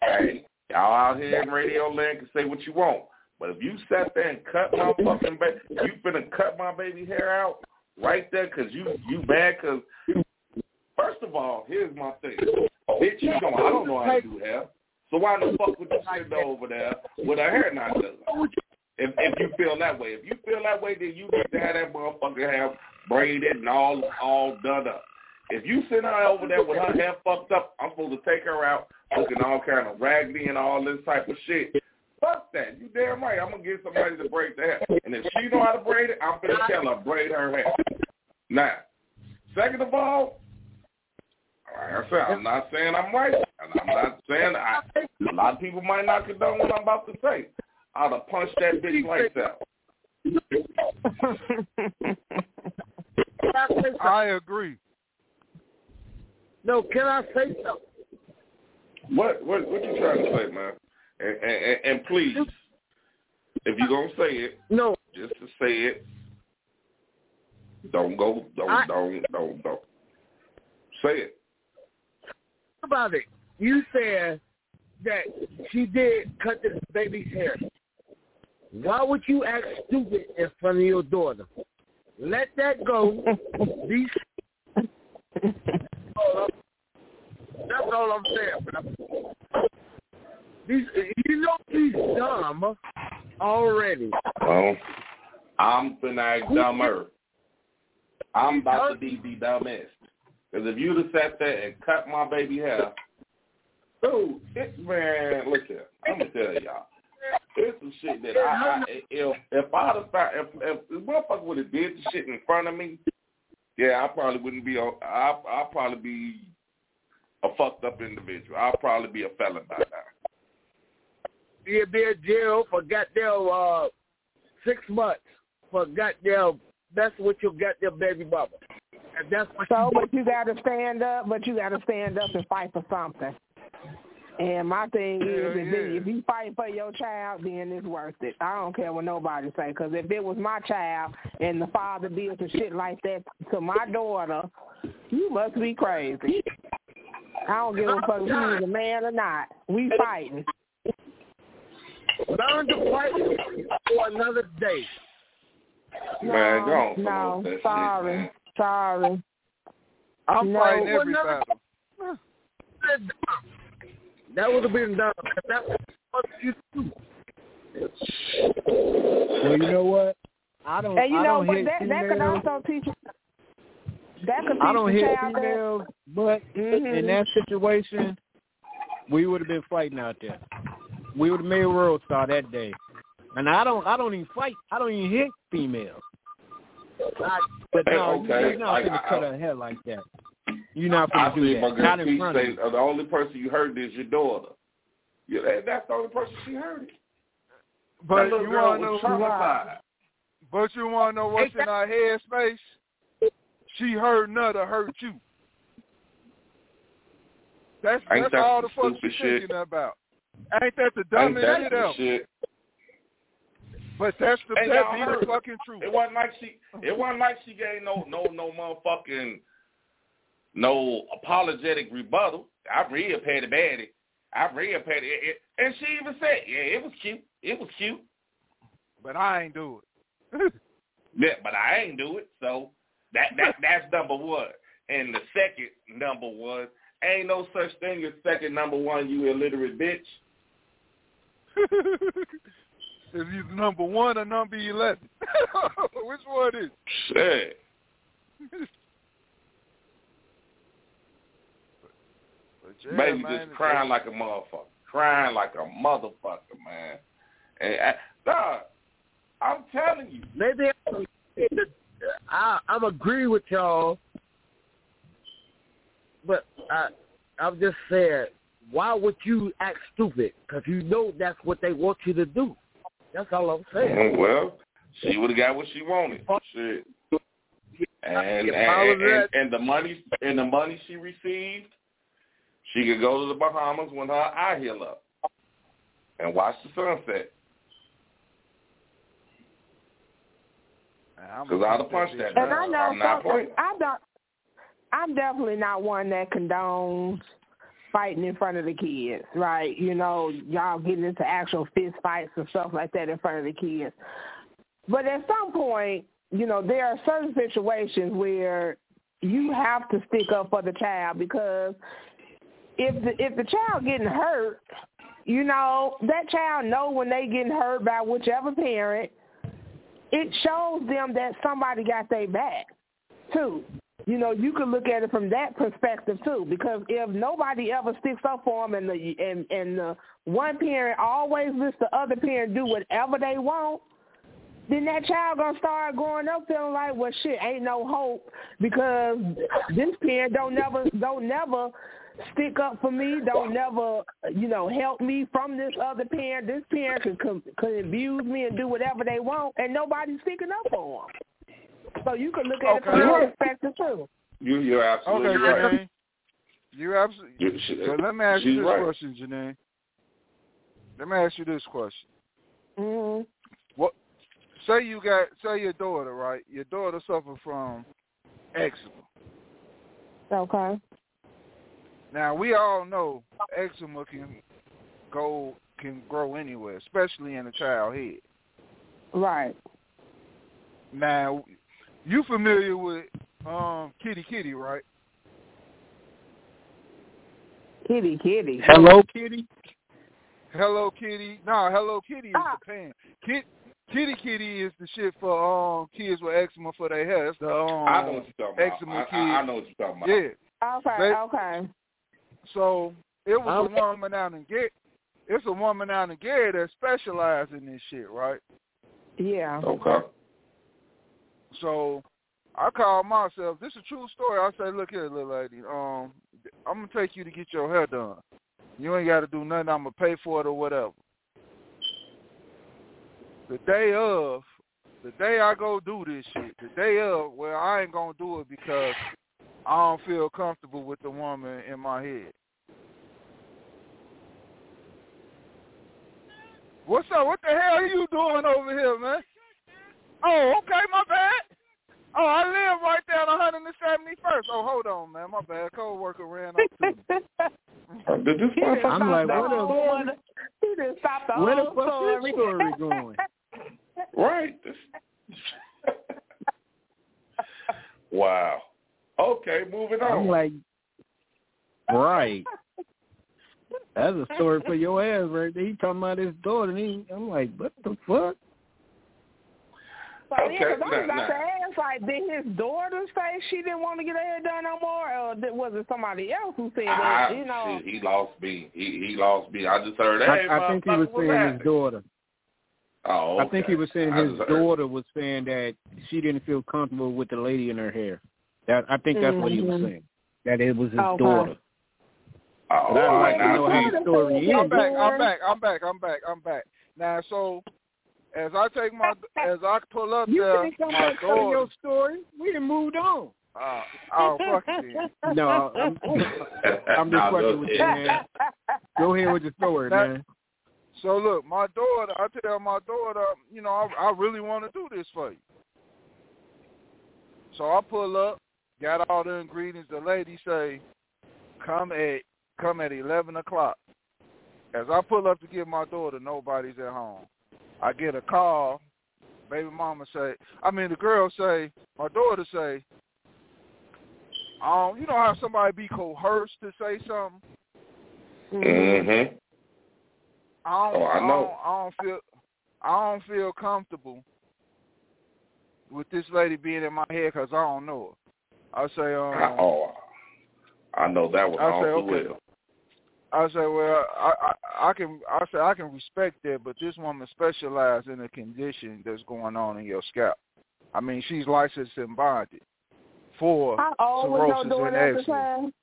hey, y'all out here in Radio Land can say what you want, but if you sat there and cut my fucking baby, you finna cut my baby hair out right there because you you bad because. First of all, here's my thing, bitch. You know I don't know how to do hair, so why the fuck would you sit over there with her hair not done? If if you feel that way, if you feel that way, then you need to have that motherfucker have braided and all all done up. If you send her over there with her hair fucked up, I'm supposed to take her out looking all kind of raggedy and all this type of shit. Fuck that. You damn right. I'm gonna get somebody to braid the hair. And if she know how to braid it, I'm gonna tell her braid her hair. Now, second of all, like I said, I'm not saying I'm right, and I'm not saying I. A lot of people might not condone what I'm about to say. I'd have punched that bitch lights out. I agree. No, can I say something? What what what you trying to say, man? And, and, and please, if you're gonna say it, no, just to say it. Don't go. Don't I- don't don't don't. Say it. about it. You said that she did cut this baby's hair. Why would you act stupid in front of your daughter? Let that go. Be. That's all I'm saying. bro. These, you know he's dumb already. Well, I'm finna act dumber. I'm about to be the dumbest. Because if you'd have sat there and cut my baby hair, dude, it, man, look here. I'm gonna tell y'all. It's some shit that I, I if if I'd have found, if if the motherfucker would have did the shit in front of me, yeah, I probably wouldn't be. a- I I'll probably be a fucked up individual. I'll probably be a felon by now. He'll be in jail for goddamn uh, six months for goddamn messing with your goddamn baby mama. And that's what So, you but you got to stand up. But you got to stand up and fight for something. And my thing is, Hell if, yeah. if you fight for your child, then it's worth it. I don't care what nobody say. Because if it was my child and the father did some shit like that to my daughter, you must be crazy. I don't give a oh, fuck if he's a man or not. We fighting. learn to fight for another day. Man, go on, no, promote that shit, sorry, sorry. I'm No, fighting well, every never- battle. That would have been done. That was what you do. Well, you know what? I don't. And you I know, don't but that that could also teach. That could teach I don't the hit child that. females, but Mhm. in that situation, we would have been fighting out there. We would have made a world star that day. And I don't. I don't even fight. I don't even hit females. I, but Hey, no, okay. you're not I- gonna I- cut her hair like that. You're not I gonna do see my that. girl Not in front of say me. uh, the only person you heard is your daughter. Yeah, that, that's the only person she heard it. But that you want to know was traumatized. But you want to know what's in our head space? She heard Nutter hurt you. That's Ain't that's that all the fuck she's stupid shit? thinking about. Ain't that the Ain't dumbest that shit ever? shit? But that's the And that be the fucking truth. It wasn't like she. It wasn't like she gave no no no motherfucking no apologetic rebuttal. I real petty baddie. I real petty, it, it, and she even said, "Yeah, it was cute. It was cute." But I ain't do it. Yeah, but I ain't do it. So that that that's number one. And the second number one, ain't no such thing as second number one. You illiterate bitch. Is either number one or number eleven? Which one is? Shit. Yeah, Baby man, just crying like a motherfucker. Crying like a motherfucker, man. And I, dog, I'm telling you. Maybe I I'm agree with y'all, but I I'm just saying, why would you act stupid? Because you know that's what they want you to do. That's all I'm saying. Mm, Well, she would have got what she wanted. Shit. And, and, and, and the money and the money she received, she could go to the Bahamas when her eye heal up and watch the sunset. Because I'd have punched that. And I know I'm not some, playing. I don't. I'm definitely not one that condones fighting in front of the kids, right? You know, y'all getting into actual fist fights and stuff like that in front of the kids. But at some point, you know, there are certain situations where you have to stick up for the child because if the if the child getting hurt, you know, that child know when they getting hurt by whichever parent, it shows them that somebody got their back too. You know, you could look at it from that perspective too, because if nobody ever sticks up for them, and the and and the one parent always lets the other parent do whatever they want, then that child gonna start growing up feeling like, well, shit, ain't no hope because this parent don't never don't never stick up for me, don't never you know help me from this other parent. This parent can can, can abuse me and do whatever they want, and nobody's sticking up for them. So you can look at it from Okay. that perspective too. You, you're absolutely Okay, right. Janae. You're absolutely. You- she- let me ask you this right. question, Janae. Let me ask you this question. hmm What? Say you got, say your daughter, right? Your daughter suffered from eczema. Okay. Now we all know eczema can go, can grow anywhere, especially in a child head. Right. Now, you familiar with um Kitty Kitty, right? Kitty, kitty. Hello, Kitty. Hello Kitty. No, Hello Kitty is Ah. Japan. Kit, Kitty Kitty is the shit for um kids with eczema for their hair. That's the um I know what you're talking about. eczema I. I, I know what you're talking about. Yeah. Okay. They- okay. So it was Okay. a woman out in Gary. It's a woman out in Gary that specialized in this shit, right? Yeah. Okay. So I called myself. This is a true story. I say, look here, little lady. Um, I'm gonna take you to get your hair done. You ain't got to do nothing. I'm gonna pay for it or whatever. The day of, the day I go do this shit, the day of, well, I ain't gonna do it because I don't feel comfortable with the woman in my head. What's up? What the hell are you doing over here, man? Oh, okay, my bad. Oh, I live right there on 171st. Oh, hold on, man. My bad. Co-worker ran up to me. Did this He done motherfucker? I'm like, stopped what the the- whole- He done stopped the Where the whole fuck story. this story going? Right. Wow. Okay, moving on. I'm like, right. That's a story for your ass right there. He talking about his daughter. And he, I'm like, what the fuck? So, Okay, yeah, 'cause I was now- about to ask, like, did his daughter say she didn't want to get her hair done no more, or did, was it somebody else who said I, that? Ah, you know, shit, he lost me. He he lost me. I just heard. Hey, I, I think he was motherfucker, what's saying his daughter. Oh, I think he was saying I his daughter was saying that she didn't feel comfortable with the lady in her hair. That I think that's what he was Mhm. saying. That it was his Okay. daughter. Oh, But I all like right, to know now how see, the story I'm is. back. I'm back. I'm back. I'm back. I'm back. Now, so as I take my, as I pull up You there, think I'm my gonna tell daughter. your story? We done moved on. Uh, oh, fuck it. No, I'm, I'm just Nah, fucking go with you, ahead. man. Go ahead with your story, That- man. So look, my daughter, I tell my daughter, you know, I, I really want to do this for you. So I pull up, got all the ingredients. The lady say, come at come at eleven o'clock. As I pull up to get my daughter, nobody's at home. I get a call. Baby mama say, I mean the girl say, my daughter say, um, you know how somebody be coerced to say something. Mm-hmm. I don't, Oh, I I know. don't, I don't feel. I don't feel comfortable with this lady being in my head because I don't know her. I say, um, oh, I know that one I all say, too okay. well. I say, well, I, I I can I say I can respect that, but this woman specializes in a condition that's going on in your scalp. I mean, she's licensed and bonded for How old was psoriasis your daughter and at the eczema. time?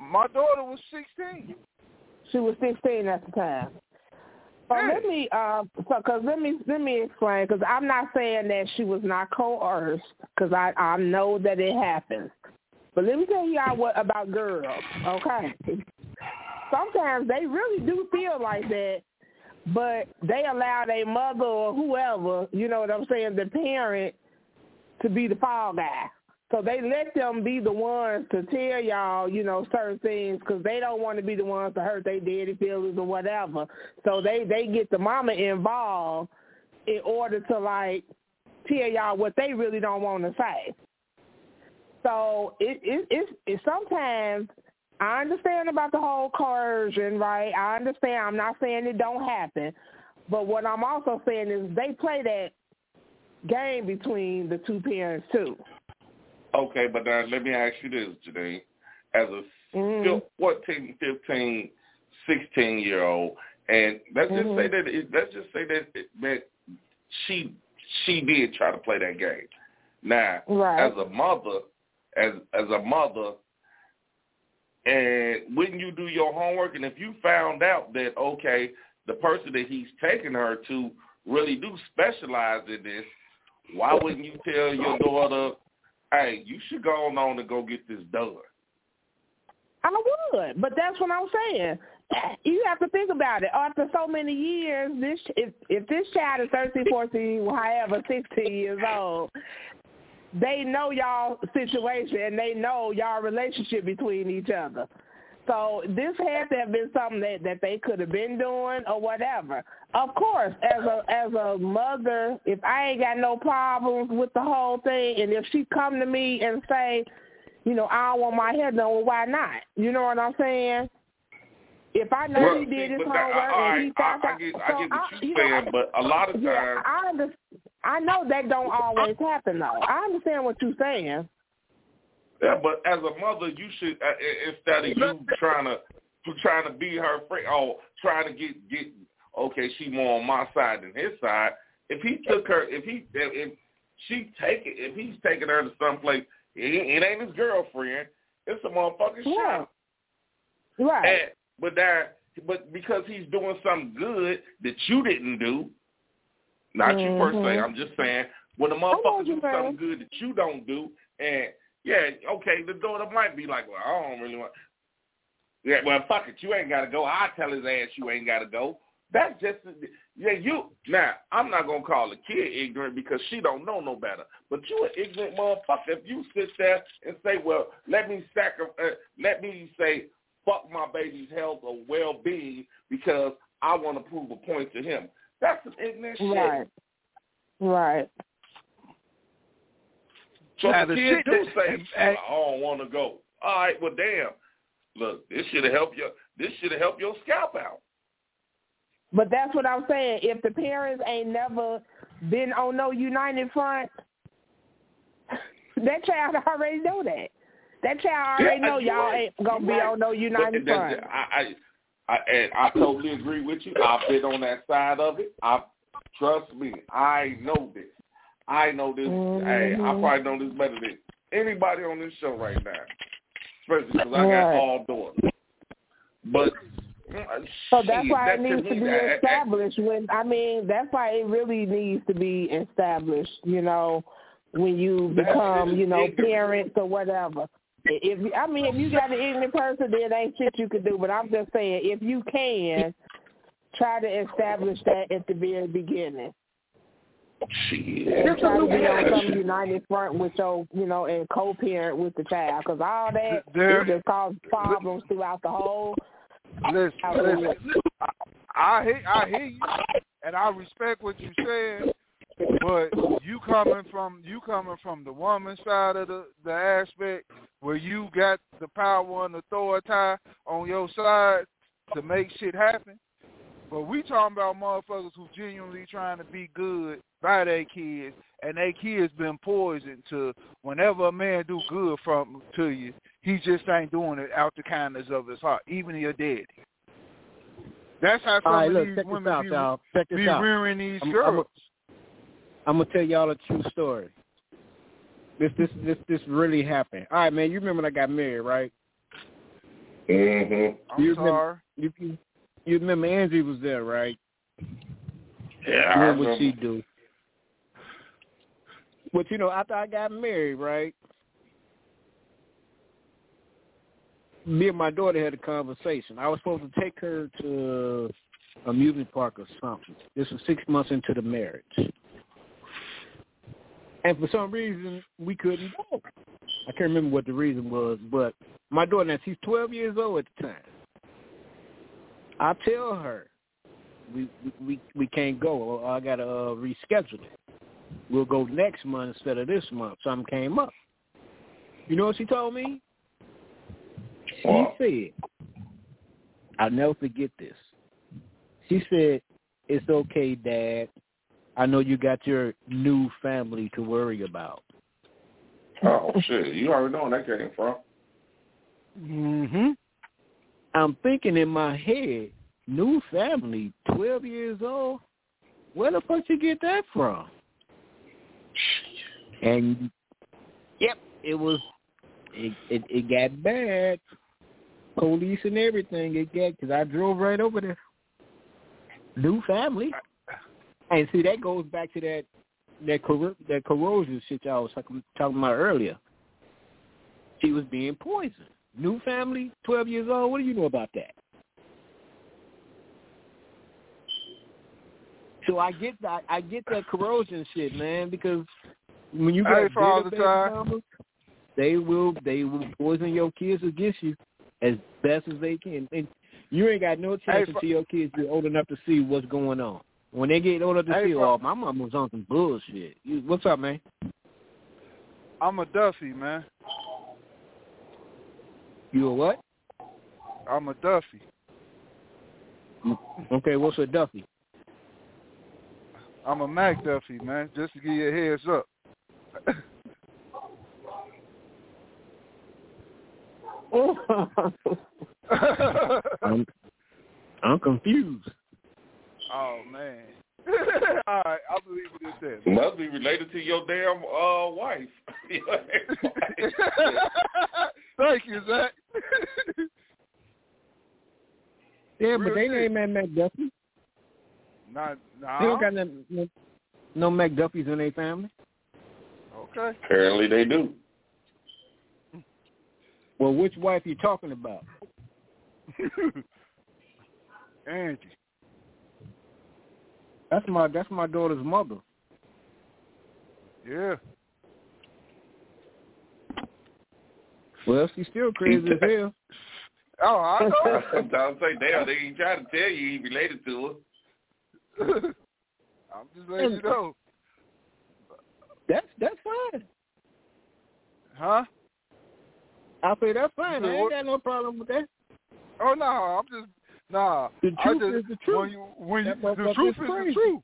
My daughter was sixteen. She was 16 at the time. So let me, uh, so cause let me let me explain, because I'm not saying that she was not coerced, because I I know that it happens. But let me tell y'all what about girls, okay? Sometimes they really do feel like that, but they allow their mother or whoever, you know what I'm saying, the parent, to be the fall guy. So they let them be the ones to tell y'all, you know, certain things because they don't want to be the ones to hurt their daddy feelings or whatever. So they they get the mama involved in order to like tell y'all what they really don't want to say. So it it it's it, sometimes I understand about the whole coercion, right? I understand. I'm not saying it don't happen, but what I'm also saying is they play that game between the two parents too. Okay, but now let me ask you this, Janine. As a mm-hmm. fil- 14, 15, 16 year old, and let's just say mm-hmm. that it, let's just say that that she she did try to play that game. Now, Right. as a mother, as as a mother, and when you do your homework, and if you found out that okay, the person that he's taking her to really do specialize in this, why wouldn't you tell your daughter, hey, you should go on and go get this done? I would, but that's what I'm saying. You have to think about it. After so many years, this if if this child is 13, 14, however, 16 years old, they know y'all situation and they know y'all relationship between each other. So this had to have been something that that they could have been doing or whatever. Of course, as a as a mother, if I ain't got no problems with the whole thing, and if she come to me and say, you know, I don't want my hair done, well, why not? You know what I'm saying? If I know Well, he did his homework and he right, I- I get- I so get what you you're know, saying, but a lot of yeah, times- I understand. I know that don't always happen though. I understand what you're saying. Yeah, but as a mother, you should uh, instead of you trying to trying to be her friend or trying to get get okay, she more on my side than his side. If he took her, if he if, if she take it, if he's taking her to someplace, it, it ain't his girlfriend. It's a motherfucking Yeah. shot. Right. And, but that, but because he's doing something good that you didn't do, not you per se. Mhm. I'm just saying when a motherfucker do something good that you don't do, and yeah, okay, the daughter might be like, well, I don't really want. Yeah, well, fuck it, you ain't got to go. I tell his ass you ain't got to go. That's just yeah. You now I'm not gonna call the kid ignorant because she don't know no better. But you an ignorant motherfucker if you sit there and say, well, let me sacri- uh, let me say fuck my baby's health or well being because I want to prove a point to him. That's some ignorant shit. Right. Right. Right. So Now, the the kid do that- say, and- well, I don't want to go. All right, well, damn. Look, this should have helped your this should have helped your scalp out. But that's what I'm saying. If the parents ain't never been on no united front, that child already know that. That child already Yeah, know you're y'all right. ain't gonna You're be right. on no united But front. I, I, I, and I totally agree with you. I've been on that side of it. I trust me. I know this. I know this. Hey, I Mhm. probably know this better than anybody on this show right now, especially because I got all daughters. But uh, So that's why that it needs to me, be established. When I mean, that's why it really needs to be established. You know, when you become, you know, ignorant. parents or whatever. If I mean, if you got an ignorant person, then ain't shit you can do. But I'm just saying, if you can, try to establish that at the very beginning. And try to be on some united front with your, you know, and co-parent with the child, because all that There- just causes problems throughout the whole. Listen, household. listen. I, I hear, I hear you, and I respect what you said. But you coming from you coming from the woman side of the the aspect where you got the power and authority on your side to make shit happen. But we talking about motherfuckers who genuinely trying to be good by their kids, and their kids been poisoned to whenever a man do good from to you, he just ain't doing it out the kindness of his heart, even if your daddy. That's how some All right, of look, these check this women out, be, y'all. Check this be out. rearing these I'm- girls. I'm gonna tell y'all a true story. This this this this really happened. All right, man. You remember when I got married, right? Mm-hmm. I'm you sorry. Remember, you, you you remember Angie was there, right? Yeah, I You know remember. what she do. But you know, after I got married, right? Me and my daughter had a conversation. I was supposed to take her to a amusement park or something. This was six months into the marriage. And for some reason, we couldn't go. I can't remember what the reason was, but my daughter, now she's 12 years old at the time. I tell her, we we we can't go. I gotta uh, reschedule it. We'll go next month instead of this month. Something came up. You know what she told me? Wow. She said, "I'll never forget this." She said, "It's okay, Dad. I know you got your new family to worry about." Oh shit! You already know where that came from. Mhm. I'm thinking in my head, new family, 12 years old. Where the fuck you get that from? And yep, it was. It it, it got bad. Police and everything. It got because I drove right over there. New family. And see, that goes back to that that corro- that corrosion shit y'all was talking, talking about earlier. She was being poisoned. New family, twelve years old. What do you know about that? So I get that I get that corrosion shit, man, because when you got Father bitter baby Time. mamas, they will they will poison your kids against you as best as they can. And you ain't got no chance Hey, until your kids get old enough to see what's going on. When they get old enough to Hey, see, oh, my mom was on some bullshit. You, what's up, man? I'm a Duffy, man. You a what? I'm a Duffy. Okay, what's a Duffy? I'm a Mac Duffy, man. Just to give you a heads up. I'm I'm confused. oh man. All right, I'll believe it is that. Must be related to your damn uh wife. Thank you, Zach. Yeah, but Real they shit. ain't Mac McDuffie. Not, nah. They don't got no, no, no McDuffies in their family. Okay. Apparently they do. Well, which wife you talking about? Angie. That's my that's my daughter's mother. Yeah. Well, she's still crazy as hell. Oh, I know. I'm trying to damn, they ain't trying to tell you he related to her. I'm just letting you know. That's that's fine. Huh? I say that's fine. I ain't got no problem with that. Oh no, I'm just nah. The truth just, is the truth. When you, when you, the truth is is crazy. the truth.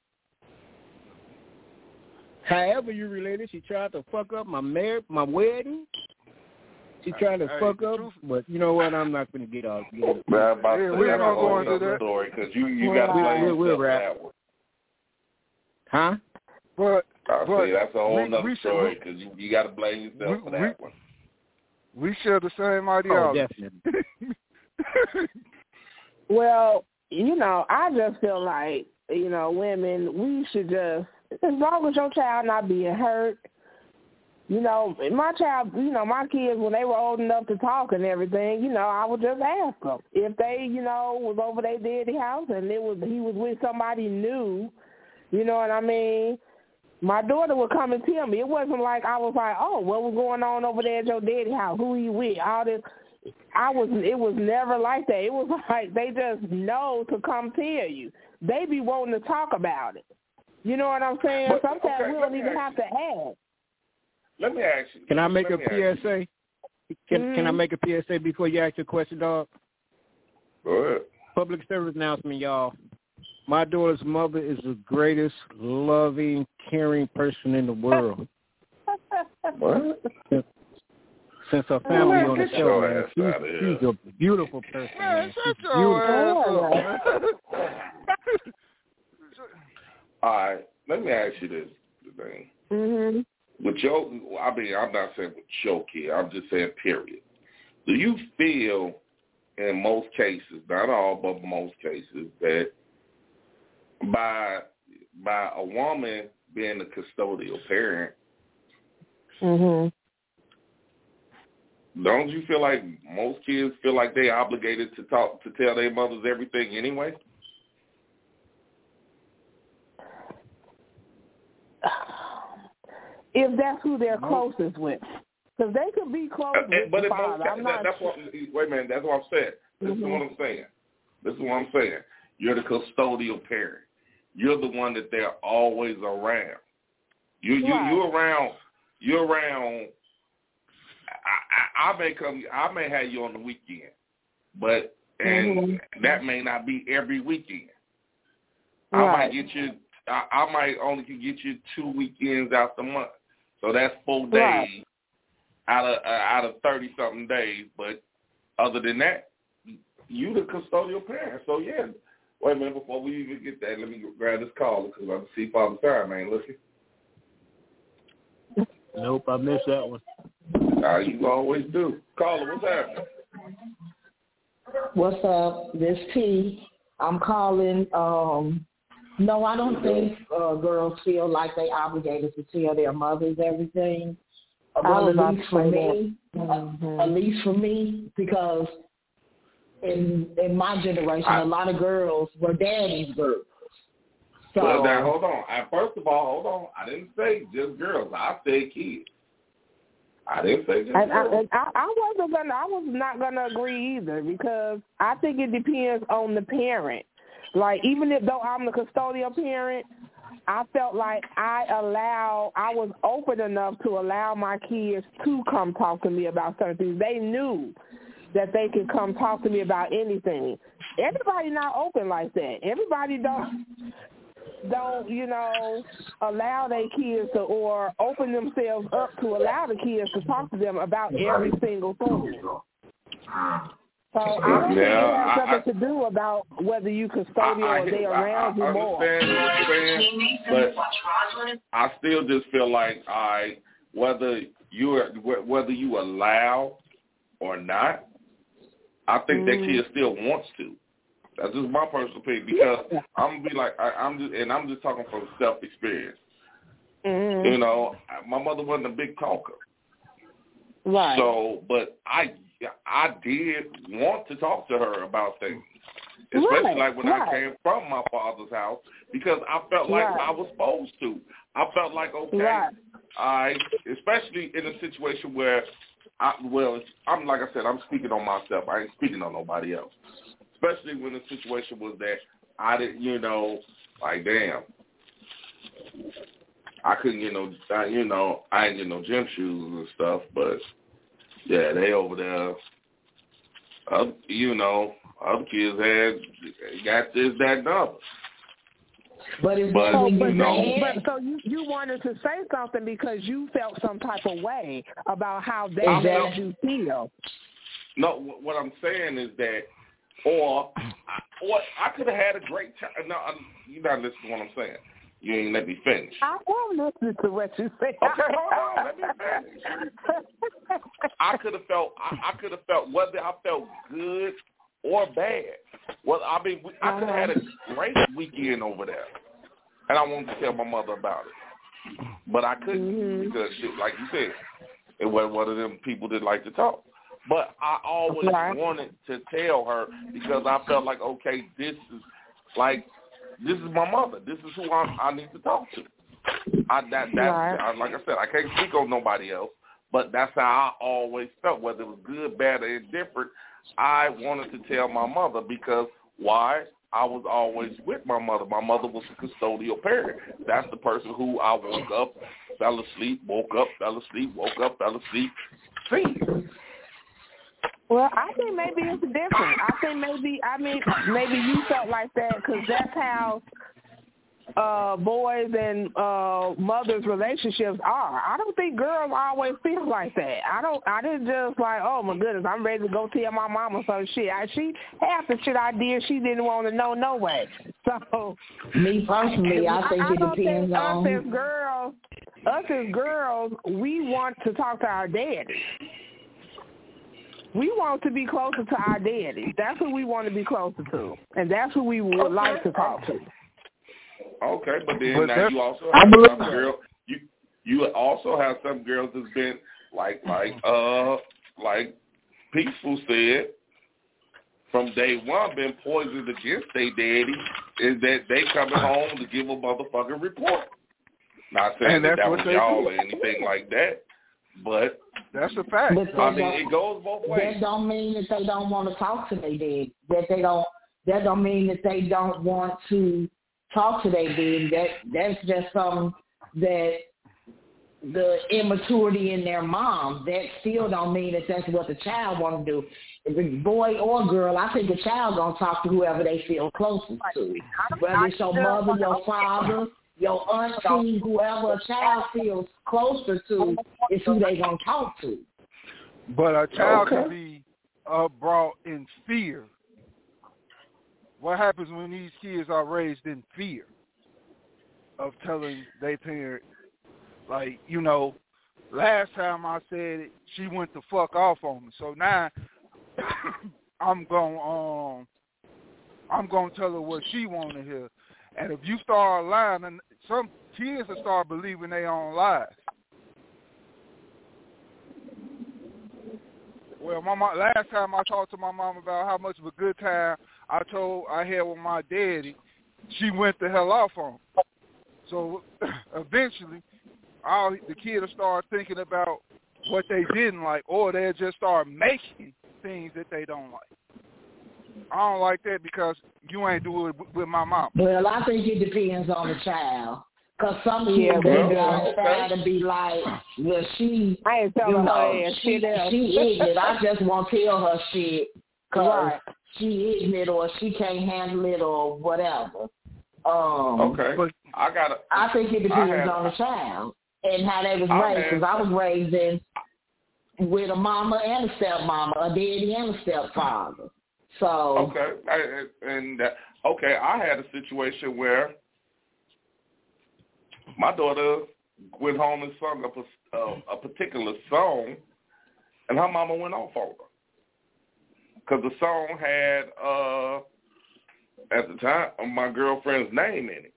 However you related, she tried to fuck up my marriage, my wedding. She tried to Hey, fuck the up, truth- but you know what? I'm not gonna get off. Get off. Man, I'm about Yeah, we're ain't that's gonna go whole into other that. story because you you Well, got to blame we'll- we'll yourself for wrap. that one. Huh? But I But say that's a whole we- other we story because you you got to blame yourself we- for that one. we share the same oh, ideology. Oh, definitely. Well, you know, I just feel like, you know, women, we should just, as long as your child not being hurt, you know, my child, you know, my kids, when they were old enough to talk and everything, you know, I would just ask them. If they, you know, was over their daddy house and it was he was with somebody new, you know what I mean? My daughter would come and tell me. It wasn't like I was like, oh, what was going on over there at your daddy house? Who you with? All this. I was. It was never like that. It was like they just know to come tell you. They be wanting to talk about it. You know what I'm saying? But- Sometimes okay, we don't even ask have to ask. Let me ask you. Can I make a let me ask you. PSA? Can Can I Mhm. make a PSA before you ask your question, dog? Go ahead. Public service announcement, y'all. my daughter's mother is the greatest, loving, caring person in the world. What? Since her family Man, on the show, man, she's, she's a beautiful person. Man, Man. shut She's your beautiful. ass. All right, let me ask you this thing. Mhm. With your, I mean, I'm not saying with your kid. I'm just saying period. Do you feel, in most cases, not all, but most cases, that by by a woman being the custodial parent, Mhm. Don't you feel like most kids feel like they obligated to talk to tell their mothers everything anyway? If that's who they're closest with, because they could be close Uh, with but the most father. ca- I'm that, not. that's what. Wait a minute. That's what I'm saying. This is Mhm. what I'm saying. This is what I'm saying. You're the custodial parent. You're the one that they're always around. You you you around. You're around. I, I, I may come. I may have you on the weekend, but and Mhm. that may not be every weekend. I might get you. I, I might only can get you two weekends out the month. So that's four days Right. out of uh, out of thirty something days. But other than that, you the custodial parent. So yeah. Wait a minute before we even get that. Let me grab this caller because I see Father Time ain't looking. Nope, I missed that one. Uh, you always do. Caller, what's happening? What's up? This T. I'm calling. Um, no, I don't think uh, girls feel like they obligated to tell their mothers everything. Uh, Well, at least for say me, Mhm. at least for me, because in in my generation, I- a lot of girls were daddy's girls. So well, now hold on. I, first of all, hold on. I didn't say just girls. I said kids. I didn't say just And I, and I, I wasn't gonna. I was not gonna agree either because I think it depends on the parent. Like even if though I'm the custodial parent, I felt like I allow. I was open enough to allow my kids to come talk to me about certain things. They knew that they could come talk to me about anything. Everybody not open like that. Everybody don't don't, you know, allow their kids to or open themselves up to allow the kids to talk to them about every single thing. So I don't think it Now, has I- to do about whether you custodial I, or they around I, you more. understand what you're saying, but I still just feel like I whether you are whether you allow or not, I think that Mm. kid still wants to. That's just my personal opinion because I'm gonna be like I, I'm just and I'm just talking from self experience. Mhm. You know, my mother wasn't a big talker, Right. so but I I did want to talk to her about things, especially Right, like when right. I came from my father's house because I felt like Right. I was supposed to. I felt like okay. I especially in a situation where I well I'm like I said I'm speaking on myself. I ain't speaking on nobody else. Especially when the situation was that I didn't you know like damn I couldn't get no I, you know I ain't get no gym shoes and stuff, but yeah they over there. Uh, you know other kids had got this that and the other. But is But, that when you you know, mad? But so you you wanted to say something because you felt some type of way about how they I'm made you feel. No, what I'm saying is that, or, or I could have had a great time. No, I'm, you're not listening to what I'm saying. You ain't let me finish. I am listening to what you say. Okay, hold on, let me finish. I could have felt, I, I could have felt whether I felt good or bad. Well, I mean, we- I could have had a great weekend over there, and I wanted to tell my mother about it, but I couldn't mm-hmm. because, shit, like you said, it wasn't one of them people that like to talk. But I always Right. wanted to tell her because I felt like, okay, this is like this is my mother. This is who I, I need to talk to. I that that Right. I, like I said, I can't speak on nobody else, but that's how I always felt. Whether it was good, bad, or indifferent, I wanted to tell my mother because why? I was always with my mother. My mother was a custodial parent. That's the person who I woke up, fell asleep, woke up, fell asleep, woke up, fell asleep, seen. Well, I think maybe it's different. I think maybe I mean maybe you felt like that because that's how uh boys and uh mothers relationships are. I don't think girls always feel like that. I don't I didn't just like, oh my goodness, I'm ready to go tell my mama some shit. I she half the shit I did she didn't want to know no way. So Me personally, I think I, it don't depends think on us as girls us as girls, we want to talk to our daddies. We want to be closer to our daddy. That's who we want to be closer to. And that's who we would like to talk to. Okay, but then But now you also I have some that. girl you you also have some girls that's been like like uh like Peaceful said from day one been poisoned against their daddy is that they coming home to give a motherfucking report. Not saying And that that was y'all do. or anything like that, but That's a fact. But I that mean don't- it goes both ways. That don't mean that they don't want to talk to their dad. That they don't. That don't mean that they don't want to talk to their dad. That that's just something that the immaturity in their mom. That still don't mean that that's what the child want to do. If it's boy or girl, I think the child gonna talk to whoever they feel closest to. Whether it's your mother, your father, your auntie, whoever a child feels closer to is who they gonna talk to. But a child Okay. can be uh, brought in fear. What happens when these kids are raised in fear of telling their parent, like, you know, last time I said it, she went the fuck off on me. So now I'm going um I'm gonna tell her what she wanna hear. And if you start lying and some kids will start believing their own lies. Well, my mom, last time I talked to my mom about how much of a good time I told I had with my daddy, she went the hell off on. me. So eventually, all the kids will start thinking about what they didn't like, or they'll just start making things that they don't like. I don't like that because you ain't doing it with my mom. Well, I think it depends on the child. Cause some kids Yeah, they well, got okay. style to be like, well, she, I ain't you telling know, her ass she, shit else. she ignorant. I just won't tell her shit cause Right. she ignorant or she can't handle it or whatever. Um, Okay. But I gotta I think it depends have- on the child and how they was I raised. have- Because I was raised in with a mama and a stepmama, a daddy and a stepfather. So Okay, I, and uh, okay, I had a situation where my daughter went home and sung a, pers- uh, a particular song, and her mama went off on her because the song had uh, at the time my girlfriend's name in it.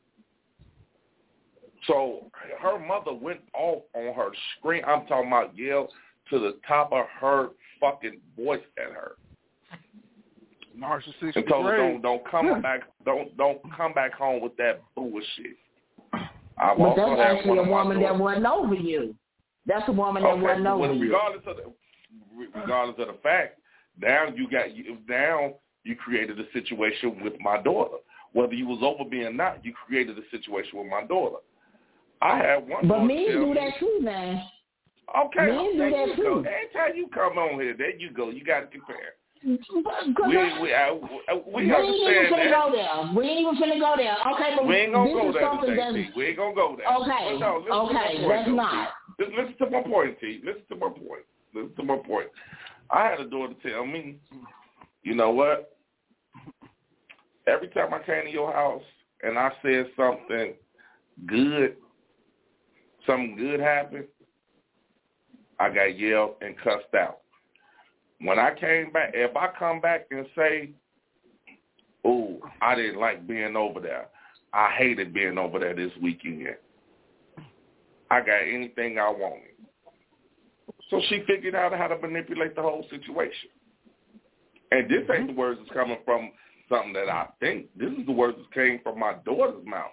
So her mother went off on her scream. I'm talking about yell to the top of her fucking voice at her narcissistic and told her don't don't come back don't don't come back home with that bullshit. I've but that's actually one a woman that wasn't over you. That's a woman that okay, wasn't but over you. regardless of the regardless of the fact, now you got you now you created a situation with my daughter. Whether you was over me or not, you created a situation with my daughter. I had one. But daughter men do me- that too, man. Okay, Men do that too. go. Anytime you come on here, there you go. You got to compare. We I- we we we ain't even finna that. go there. We ain't even finna go there. Okay, but We ain't gonna this go is there something today, that's T. We ain't gonna go there. Okay, But no, listen to my okay, point, let's though, not. T. Listen, listen to my point, T. Listen to my point. Listen to my point. I had a daughter tell me, you know what? Every time I came to your house and I said something good, something good happened, I got yelled and cussed out. When I came back, if I come back and say, "Oh, I didn't like being over there. I hated being over there this weekend. I got anything I wanted." So she figured out how to manipulate the whole situation. And this ain't the words that's coming from something that I think. This is the words that came from my daughter's mouth.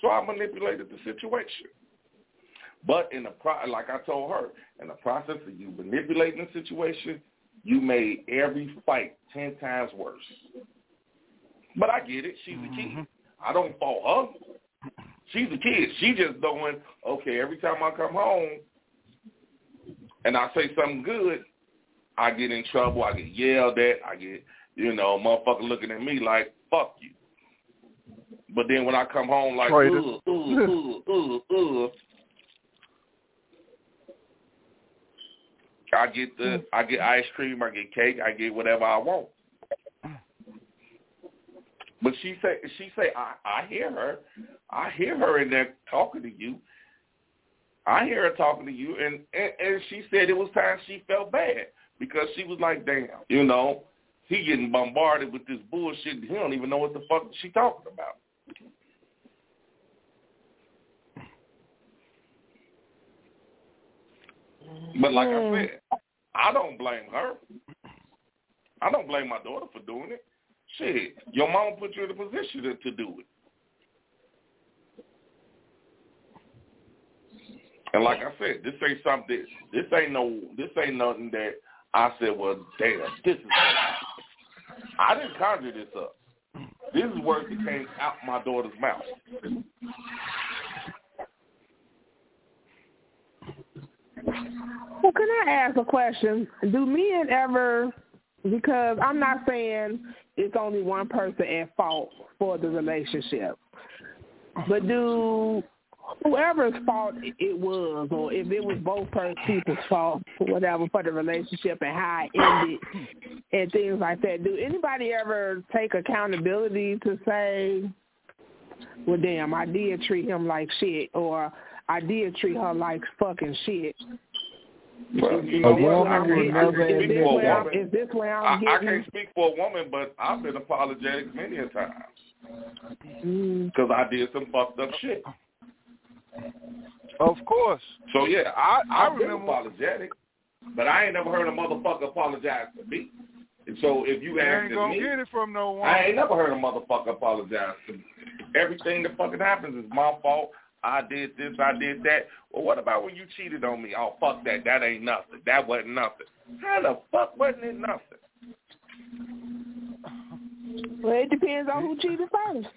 So I manipulated the situation. But in the pro, like I told her, in the process of you manipulating the situation, you made every fight ten times worse. But I get it. She's a kid. Mm-hmm. I don't fault her. She's a kid. She just doing okay. Every time I come home and I say something good, I get in trouble. I get yelled at. I get, you know, motherfucker looking at me like, fuck you. But then when I come home like, ugh, ugh, ugh, ugh, ugh, I get the, mm. I get ice cream, I get cake, I get whatever I want. But she say, she say, I, I hear her, I hear her in there talking to you. I hear her talking to you, and, and and she said it was time she felt bad because she was like, damn, you know, he getting bombarded with this bullshit. and He don't even know what the fuck she talking about. But like I hmm. said, I don't blame her. I don't blame my daughter for doing it. Shit, your mom put you in a position to, to do it. And like I said, this ain't something. This ain't no. This ain't nothing that I said. Well, damn, this is. I didn't conjure this up. This is words that came out my daughter's mouth. Well, can I ask a question? Do men ever, because I'm not saying it's only one person at fault for the relationship, but do whoever's fault it was, or if it was both people's fault, whatever, for the relationship and how it ended and things like that, do anybody ever take accountability to say, well, damn, I did treat him like shit, or I did treat her like fucking shit? Well, Is- you know this what? where I I'm can't getting- I is can't this speak for where a I'm- woman. Is this where I, I'm I getting? can't speak for a woman, but I've been apologetic many a time Mm. because I did some fucked up shit. Of course. So yeah, I I I've been remember apologetic, but I ain't never heard a motherfucker apologize to me. And so if you you ask ain't gonna me, get it from no one. I ain't never heard a motherfucker apologize to me. Everything that fucking happens is my fault. I did this, I did that. Well, what about when you cheated on me? Oh, fuck that. That ain't nothing. That wasn't nothing. How the fuck wasn't it nothing? Well, it depends on who cheated first.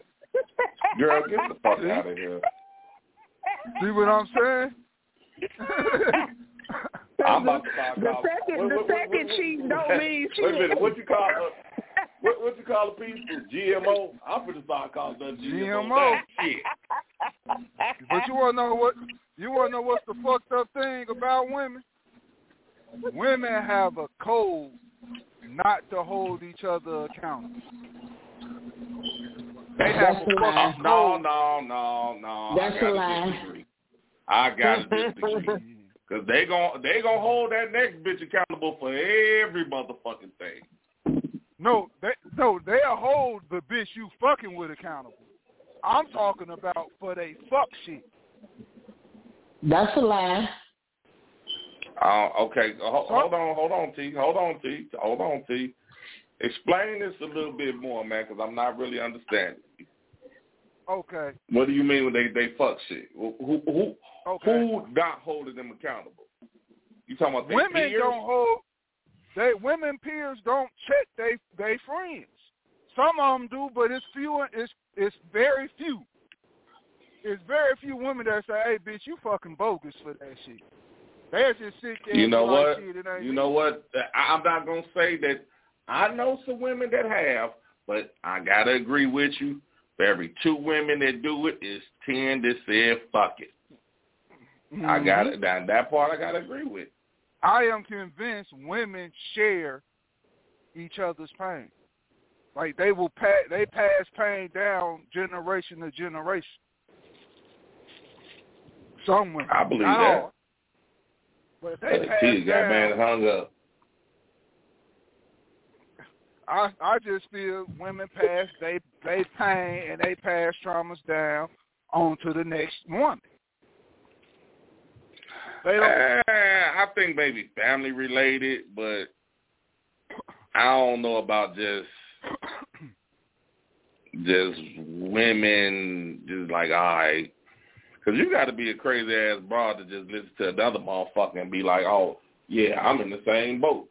Girl, get the fuck out of here. See what I'm saying? I'm about to start the calling. second, what, the what, what, second what, cheat what, don't mean Wait a minute. shit. What you call it? What, what you call the people? GMO? I'm gonna start calling them GMO. GMO. Shit. But you wanna know what you wanna know what's the fucked up thing about women? Women have a code not to hold each other accountable. They have That's a a lie. fucking No, code. no, no, no. That's I a gotta lie. disagree. I gotta disagree. Cause they gon' they gonna hold that next bitch accountable for every motherfucking thing. No, they no, they'll hold the bitch you fucking with accountable. I'm talking about for they fuck shit. That's a lie. Uh, okay, hold, hold on, hold on, T, hold on, T, hold on, T. Explain this a little bit more, man, because I'm not really understanding. Okay. What do you mean when they they fuck shit? Who who who, Okay. who not holding them accountable? You talking about women peers? don't hold they women peers don't check they they friends. Some of them do, but it's few. It's it's very few. It's very few women that say, "Hey, bitch, you fucking bogus for that shit." They just there. You know what? Shit, You know what? I- I'm not gonna say that. I know some women that have, but I gotta agree with you. For every two women that do it, it's ten that said fuck it. I Mhm. got it. That that part I gotta agree with. I am convinced women share each other's pain. Like they will pass, they pass pain down generation to generation. Some women, I believe that. all. But they Uh, pass T got down, man hung up. I I just feel women pass they they pain and they pass traumas down onto the next woman. They don't. Eh, I think maybe family related, but I don't know about just just women just like all right. Cause you got to be a crazy ass broad to just listen to another motherfucker and be like, oh yeah, I'm in the same boat.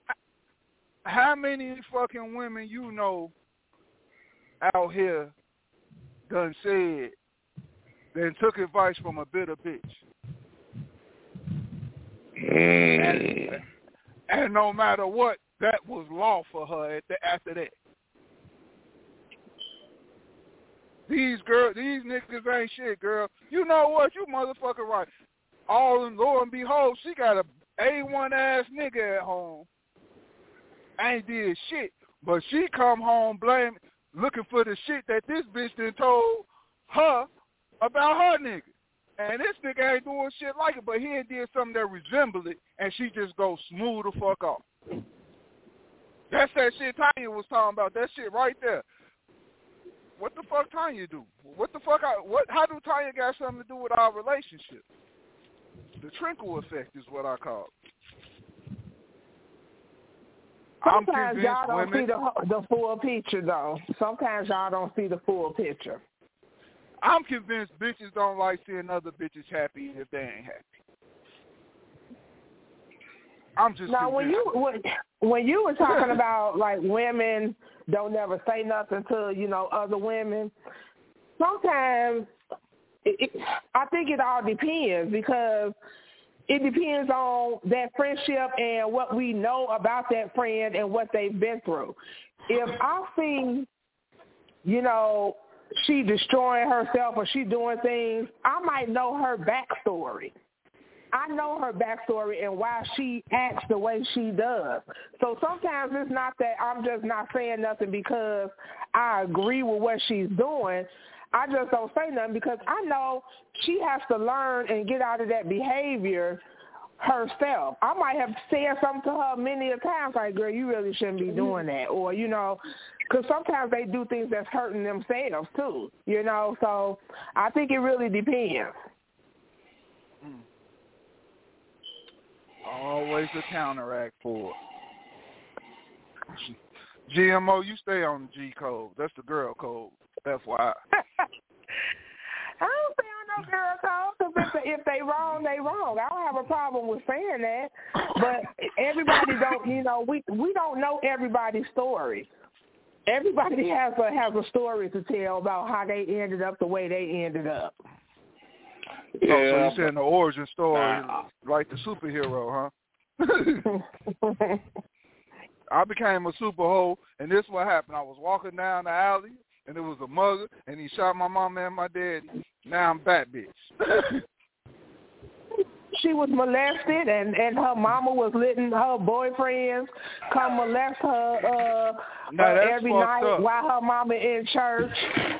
How many fucking women you know out here done said then took advice from a bitter bitch? Mm. And no matter what, that was law for her at the, after that. These girl, these niggas ain't shit, girl. You know what? You motherfucker right. All and lo and behold, she got a A1 ass nigga at home. Ain't did shit. But she come home blame looking for the shit that this bitch done told her about her nigga. And this nigga ain't doing shit like it, but he ain't did something that resemble it, and she just goes smooth the fuck off. That's that shit Tanya was talking about. That shit right there. What the fuck Tanya do? What the fuck? I, what? How do Tanya got something to do with our relationship? The trickle effect is what I call it. I'm Sometimes convinced y'all don't women. see the the full picture though. Sometimes y'all don't see the full picture. I'm convinced bitches don't like seeing other bitches happy if they ain't happy. I'm just Now, when you when, when you were talking about like women don't never say nothing to you know other women, sometimes it, it, I think it all depends because it depends on that friendship and what we know about that friend and what they've been through. If I see, you know, she destroying herself or she doing things, I might know her backstory. I know her backstory and why she acts the way she does. So sometimes it's not that I'm just not saying nothing because I agree with what she's doing. I just don't say nothing because I know she has to learn and get out of that behavior herself. I might have said something to her many a times, like, girl, you really shouldn't be mm-hmm. doing that. Or, you know, because sometimes they do things that's hurting themselves too, you know. So I think it really depends. Always a counteract for it. GMO, you stay on G code. That's the girl code. FYI. I don't say I'm no girl code because if, if they wrong, they wrong. I don't have a problem with saying that, but everybody don't. You know, we we don't know everybody's story. Everybody has a has a story to tell about how they ended up the way they ended up. Oh, so Yeah, you saying the origin story, Nah. like the superhero, huh? I became a super hoe, and this what happened. I was walking down the alley, and there was a mugger, and he shot my mom and my daddy. Now I'm back, bitch. she was molested and and her mama was letting her boyfriends come molest her uh, uh every night up. while her mama in church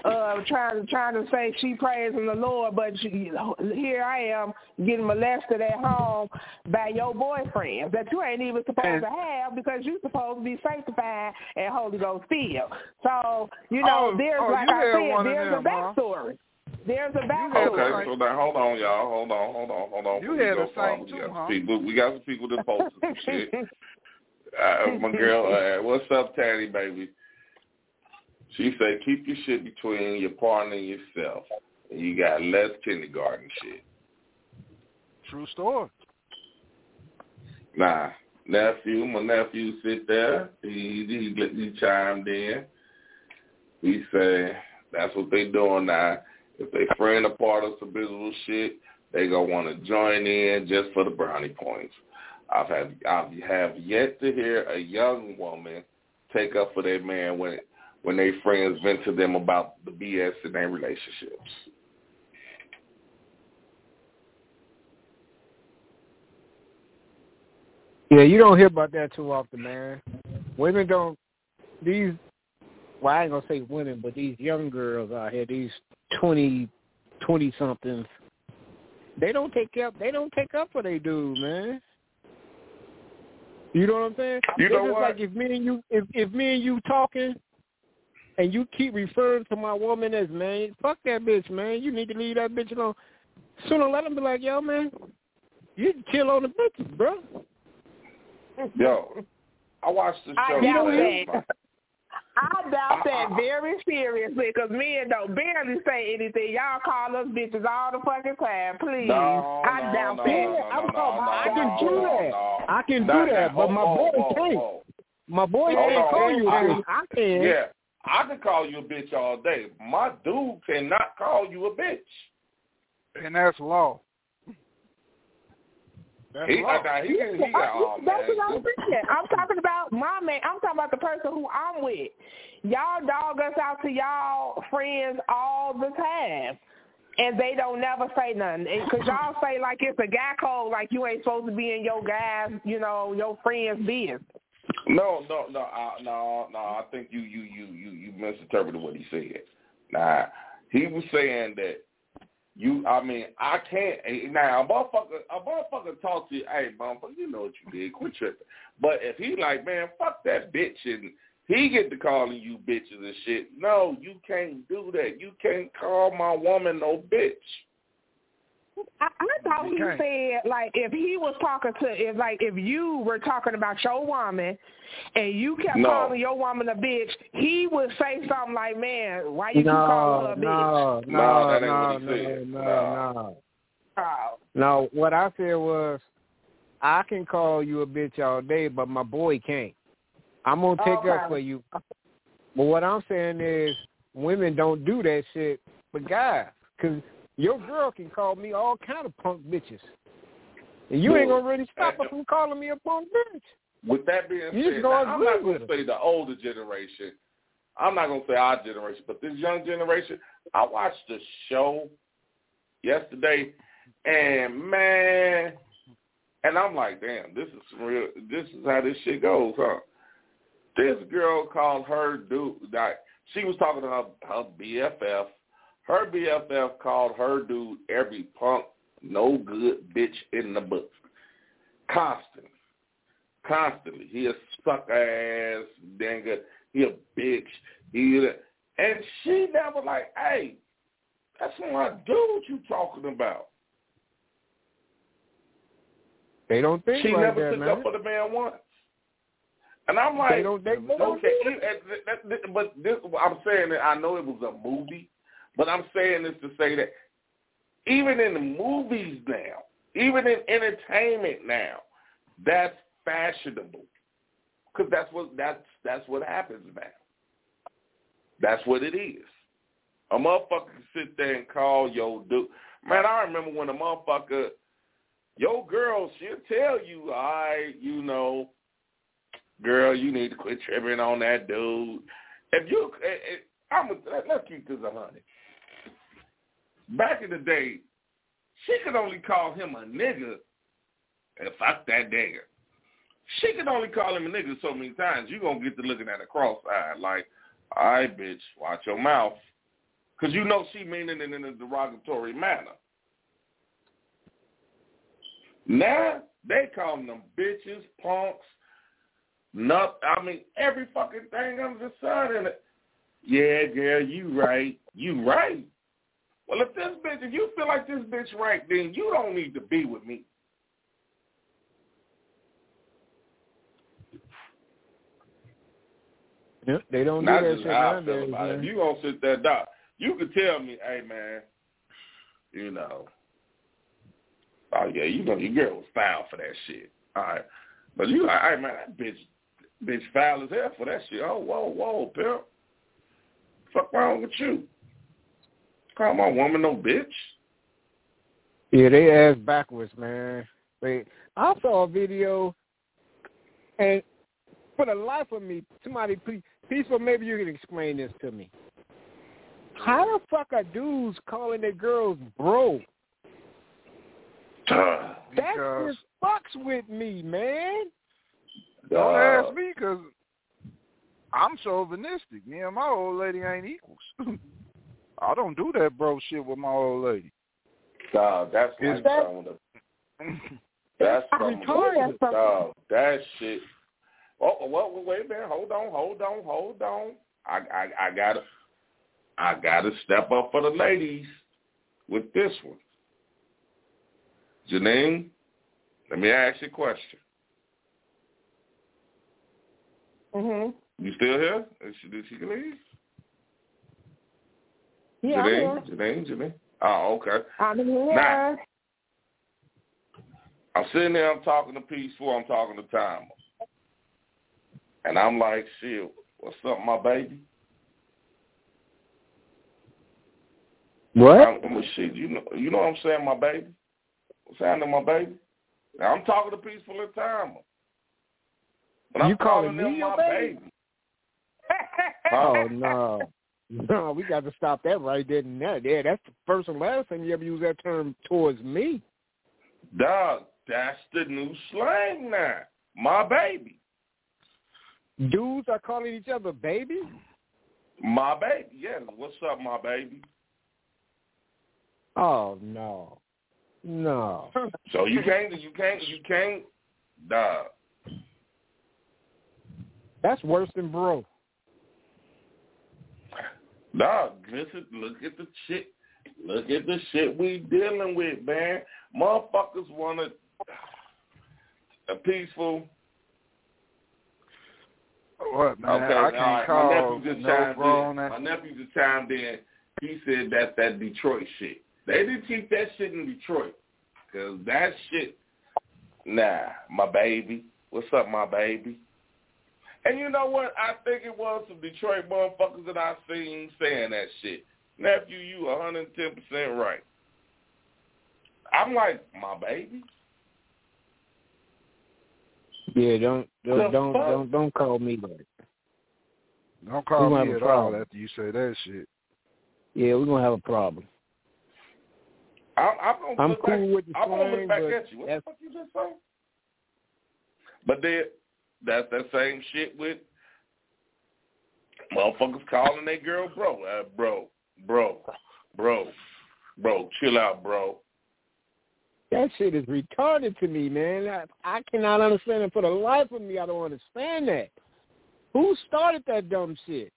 uh trying to trying to say she praising the Lord but she, here I am getting molested at home by your boyfriends that you ain't even supposed And- to have because you supposed to be sanctified and Holy Ghost filled. So, you know, Oh, there's oh, like I said, there's a them, huh? Backstory. There's a had. Okay, so now hold on, y'all. Hold on, hold on, hold on. You Before we had go a far, we too, got huh? some people. We got some people that posted some shit. Uh, my girl, uh, what's up, Tanny baby? She said, keep your shit between your partner and yourself. And you got less kindergarten shit. True story. Nah, nephew, my nephew sit there. He, he, he chimed in. He said, that's what they doing now. If they friend a part of some visible shit, they gonna want to join in just for the brownie points. I've had I have have yet to hear a young woman take up for their man when when their friends vent to them about the BS in their relationships. Yeah, you don't hear about that too often, man. Women don't these well, I ain't gonna say women, but these young girls out here, these twenty twenty somethings, they don't take up they don't take up for they dude, man. You know what I'm saying? You It's know just what? like if me and you if if me and you talking and you keep referring to my woman as man, fuck that bitch, man. You need to leave that bitch alone. Sooner or later be like, yo, man, you chill on the bitches, bro. Yo, I watched the I show doubt that. Night. I doubt that very seriously because men don't barely say anything. Y'all call us bitches all the fucking time. Please. No, I no, doubt no, that. no, no, I'm no, no, I can do that. no. I can do that, nah, but my boy can't. My boy can't on. call you a I- bitch. I can. Yeah, I can call you a bitch all day. My dude cannot call you a bitch. And that's law. That's He, law. now, he, he, he got, oh, That's what I'm man. saying. I'm talking about my man. I'm talking about the person who I'm with. Y'all dog us out to y'all friends all the time. And they don't never say nothing. Because y'all say like it's a guy code, like you ain't supposed to be in your guys, you know, your friends' business. No, no, no, uh, no, no. I think you, you, you, you, you misinterpreted what he said. Nah, he was saying that you. I mean, I can't. Now, a motherfucker, a motherfucker talk to you. Hey, motherfucker, you know what you did. Quit tripping. But if he like, man, fuck that bitch, and he get to calling you bitches and shit. No, you can't do that. You can't call my woman no bitch. I, I thought he said like if he was talking to if like if you were talking about your woman and you kept No. calling your woman a bitch, he would say something like, "Man, why you keep No, calling her a bitch?" no, No, no, that ain't no, what he no, said. no, Nah. no. Oh. No, what I said was, I can call you a bitch all day, but my boy can't. I'm gonna take oh, Okay. up for you. But what I'm saying is, women don't do that shit but guys, because your girl can call me all kind of punk bitches, and you ain't gonna really stop her from calling me a punk bitch. With that being You said, just gonna now, I'm not going with to say the older generation. I'm not going to say our generation, but this young generation. I watched the show yesterday, and man, and I'm like, damn, this is real. This is how this shit goes, huh? This girl called her dude. Like, she was talking to her her BFF. Her BFF called her dude every punk, no good bitch in the book. Constantly constantly. He a suck ass nigga. He a bitch. He a, and she never like, hey, that's my dude you talking about. They don't think She like never that, took man. up for the man once. And I'm like, They don't- they- don't okay, it- it- that- that- but this, I'm saying that I know it was a movie, but I'm saying this to say that even in the movies now, even in entertainment now, that's fashionable because that's what that's that's what happens now. That's what it is. A motherfucker can sit there and call yo dude. Man, I remember when a motherfucker, your girl, she'll tell you, all right, you know, girl, you need to quit tripping on that dude. If you, eh, eh, I'm, let- let's keep this a hundred. Back in the day, she could only call him a nigga and fuck that nigga. She could only call him a nigga so many times. You're going to get to looking at a cross-eyed like, all right, bitch, watch your mouth. Because you know she meaning it in a derogatory manner. Now, they call them bitches, punks, nut. I mean, every fucking thing under the sun in it. Yeah, girl, you right. You right. Well, if this bitch, if you feel like this bitch right, then you don't need to be with me. Yep, they don't Not do that shit how I nowadays, feel about it. man. If you gonna sit there, doc, you could tell me, hey man, you know, oh yeah, you know your girl was foul for that shit. All right, but you like, hey man, that bitch, bitch foul as hell for that shit. Oh whoa, whoa, pimp, fuck wrong with you? Call my woman no bitch. Yeah, they ass backwards, man. Wait, I saw a video, and for the life of me, somebody please, peaceful, maybe you can explain this to me. How the fuck are dudes calling their girls bro? That Because- just fucks with me, man. Don't Uh, ask me because I'm chauvinistic. Me and my old lady ain't equals. I don't do that bro shit with my old lady. Dog, that's like that- some of the that's some of the retarded. dog. That shit. Oh, well, well, wait a minute. Hold on, hold on, hold on. I, I, I gotta, I gotta step up for the ladies with this one. Janine, let me ask you a question. Mhm. You still here? Is she, did she leave? Yeah, I'm Janine, here. Janine, Janine. Oh, okay. I'm here. Now, I'm sitting there, I'm talking to Peaceful, I'm talking to Timer. And I'm like, shit, what's up, my baby? What? I'm, I'm shit, you know, you know what I'm saying, my baby? What's happening, my baby? Now, I'm talking to Peaceful and Timer. But You I'm calling them me your baby? baby. Oh no. No, we got to stop that right there and there. Yeah, that's the first and last time you ever use that term towards me. Dog, that's the new slang now. My baby. Dudes are calling each other baby? My baby. Yeah. What's up, my baby? Oh no. No. So you can't you can't you can't dog. That's worse than bro. Dog, listen, look at the shit. Look at the shit we dealing with, man. Motherfuckers want a peaceful. What man? Okay, I can't right. call My nephew just no chimed grown in. My nephew just chimed in. He said that's that Detroit shit. They didn't keep that shit in Detroit. Cause that shit, nah, my baby. What's up, my baby? And you know what? I think it was some Detroit motherfuckers that I seen saying that shit. Nephew, you 110% right. I'm like, my baby? Yeah, don't don't don't don't, don't call me that. Don't call me at a all after you say that shit. Yeah, we're gonna have a problem. I'm, I'm gonna I'm cool back, with the I'm gonna look back at you. What the fuck you just say? But then that's that same shit with motherfuckers calling their girl bro, uh, bro, bro, bro, bro. Chill out, bro. That shit is retarded to me, man. I, I cannot understand it for the life of me. I don't understand that. Who started that dumb shit?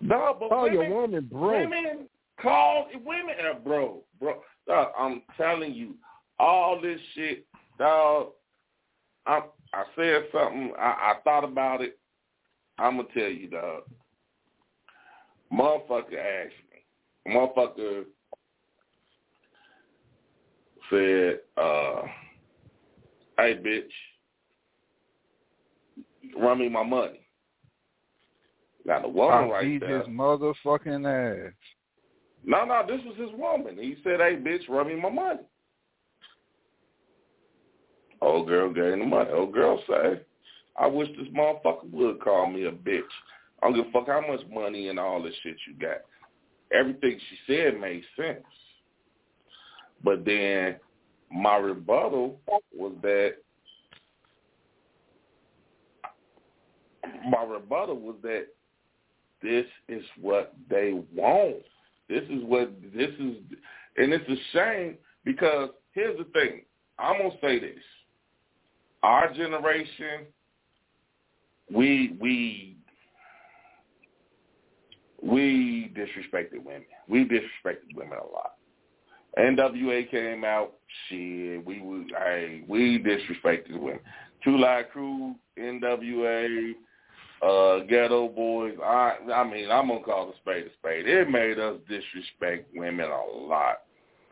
No, but Call women, your woman bro. women call women, uh, bro, bro. Dog, I'm telling you, all this shit, dog. I I said something. I, I thought about it. I'm gonna tell you, dog. Motherfucker asked me. Motherfucker said, uh, "Hey, bitch, run me my money." Got a woman I right beat there. his motherfucking ass. No, no, this was his woman. He said, "Hey, bitch, run me my money." Old girl gave the money. Old girl say, "I wish this motherfucker would call me a bitch. I don't give a fuck how much money and all this shit you got." Everything she said made sense, but then my rebuttal was that my rebuttal was that this is what they want. This is what this is, and it's a shame because here's the thing. I'm gonna say this: our generation, we we we disrespected women. We disrespected women a lot. NWA came out, shit. We hey, we disrespected women. Two Live Crew, NWA, uh, Geto Boys. I, I mean, I'm gonna call the spade a spade. It made us disrespect women a lot.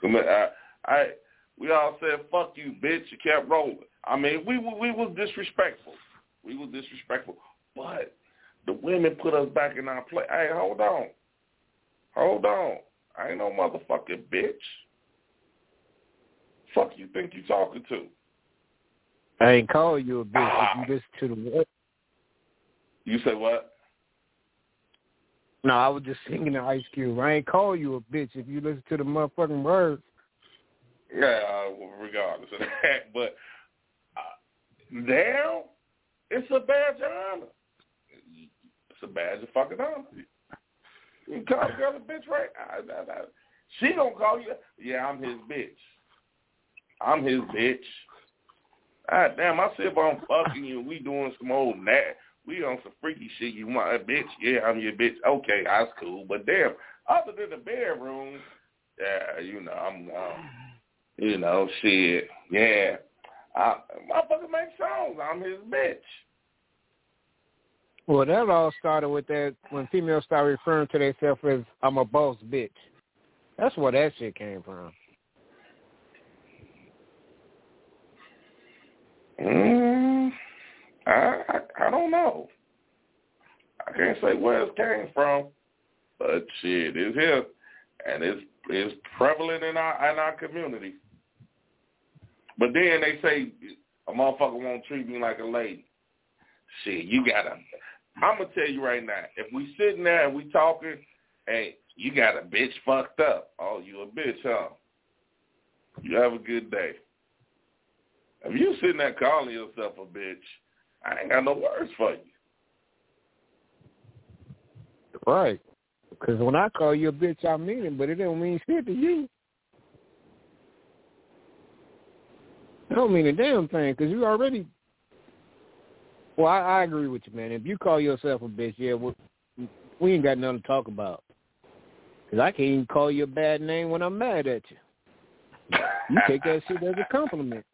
I, I, I we all said "fuck you, bitch." You kept rolling. I mean, we we was disrespectful. We was disrespectful, but the women put us back in our place. Hey, hold on, hold on. I ain't no motherfucking bitch. Fuck you think you talking to? I ain't call you a bitch if you listen to the word. You say what? No, I was just singing the Ice Cube. I ain't call you a bitch if you listen to the motherfucking words. Yeah, uh, regardless of that, but now it's a badge of honor. It's a badge of fucking honor. You call a girl a bitch, right? I, I, I, she gonna call you. Yeah, I'm his bitch. I'm his bitch. God damn, I see if I'm fucking you. We doing some old nat. We on some freaky shit. You want a bitch? Yeah, I'm your bitch. Okay, that's cool. But damn, other than the bedroom, yeah, you know, I'm, um, you know, shit. Yeah, I, motherfucker make songs. I'm his bitch. Well, that all started with that when females start referring to themselves as "I'm a boss bitch." That's where that shit came from. Mm, I, I I don't know. I can't say where it came from, but shit, it's here, and it's it's prevalent in our in our community. But then they say a motherfucker won't treat me like a lady. Shit, you gotta. I'm gonna tell you right now. If we sitting there and we talking, hey, you got a bitch fucked up. Oh, you a bitch, huh? You have a good day. If you sitting there calling yourself a bitch, I ain't got no words for you. Right. Because when I call you a bitch, I mean it, but it don't mean shit to you. It don't mean a damn thing because you already. Well, I, I agree with you, man. If you call yourself a bitch, yeah, we, we ain't got nothing to talk about. Because I can't even call you a bad name when I'm mad at you. You take that shit as a compliment.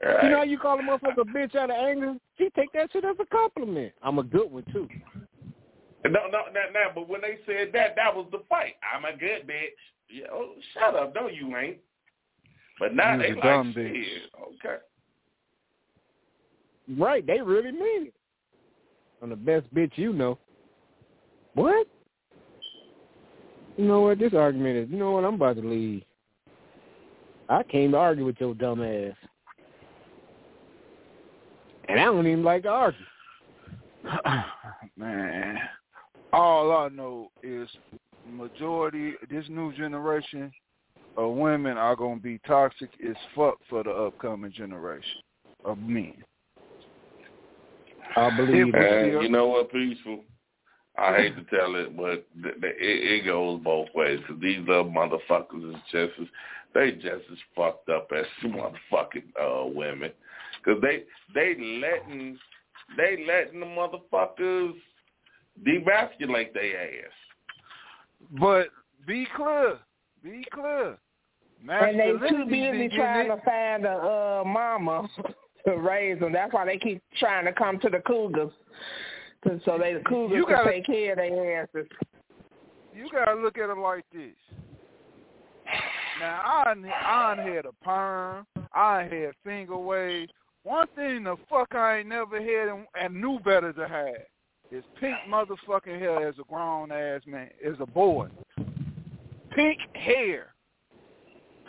Right. You know how you call a motherfucker a bitch out of anger? She take that shit as a compliment. I'm a good one, too. No, no, no, no. But when they said that, that was the fight. I'm a good bitch. Yeah, oh, shut up. No, you ain't. But now You's they a like, dumb shit. bitch. Okay. Right, they really mean it. I'm the best bitch you know. What? You know what this argument is? You know what? I'm about to leave. I came to argue with your dumb ass. And I don't even like to argue. Man, all I know is majority this new generation of women are gonna be toxic as fuck for the upcoming generation of men. I believe If it. we And still- you know what, peaceful? I hate to tell it, but th- th- it, it goes both ways. Cause these other motherfuckers is just as they just as fucked up as motherfucking uh, women. Cause they they letting they letting the motherfuckers demasculate their ass. But be clear, be clear. And they too busy trying to find a uh, mama to raise them. That's why they keep trying to come to the cougars, so they the cougars You can gotta- take care of their asses. you gotta look at it like this. Now I I had a perm, I had finger waves. One thing the fuck I ain't never had and, and knew better to have is pink motherfucking hair as a grown ass man, as a boy. Pink hair,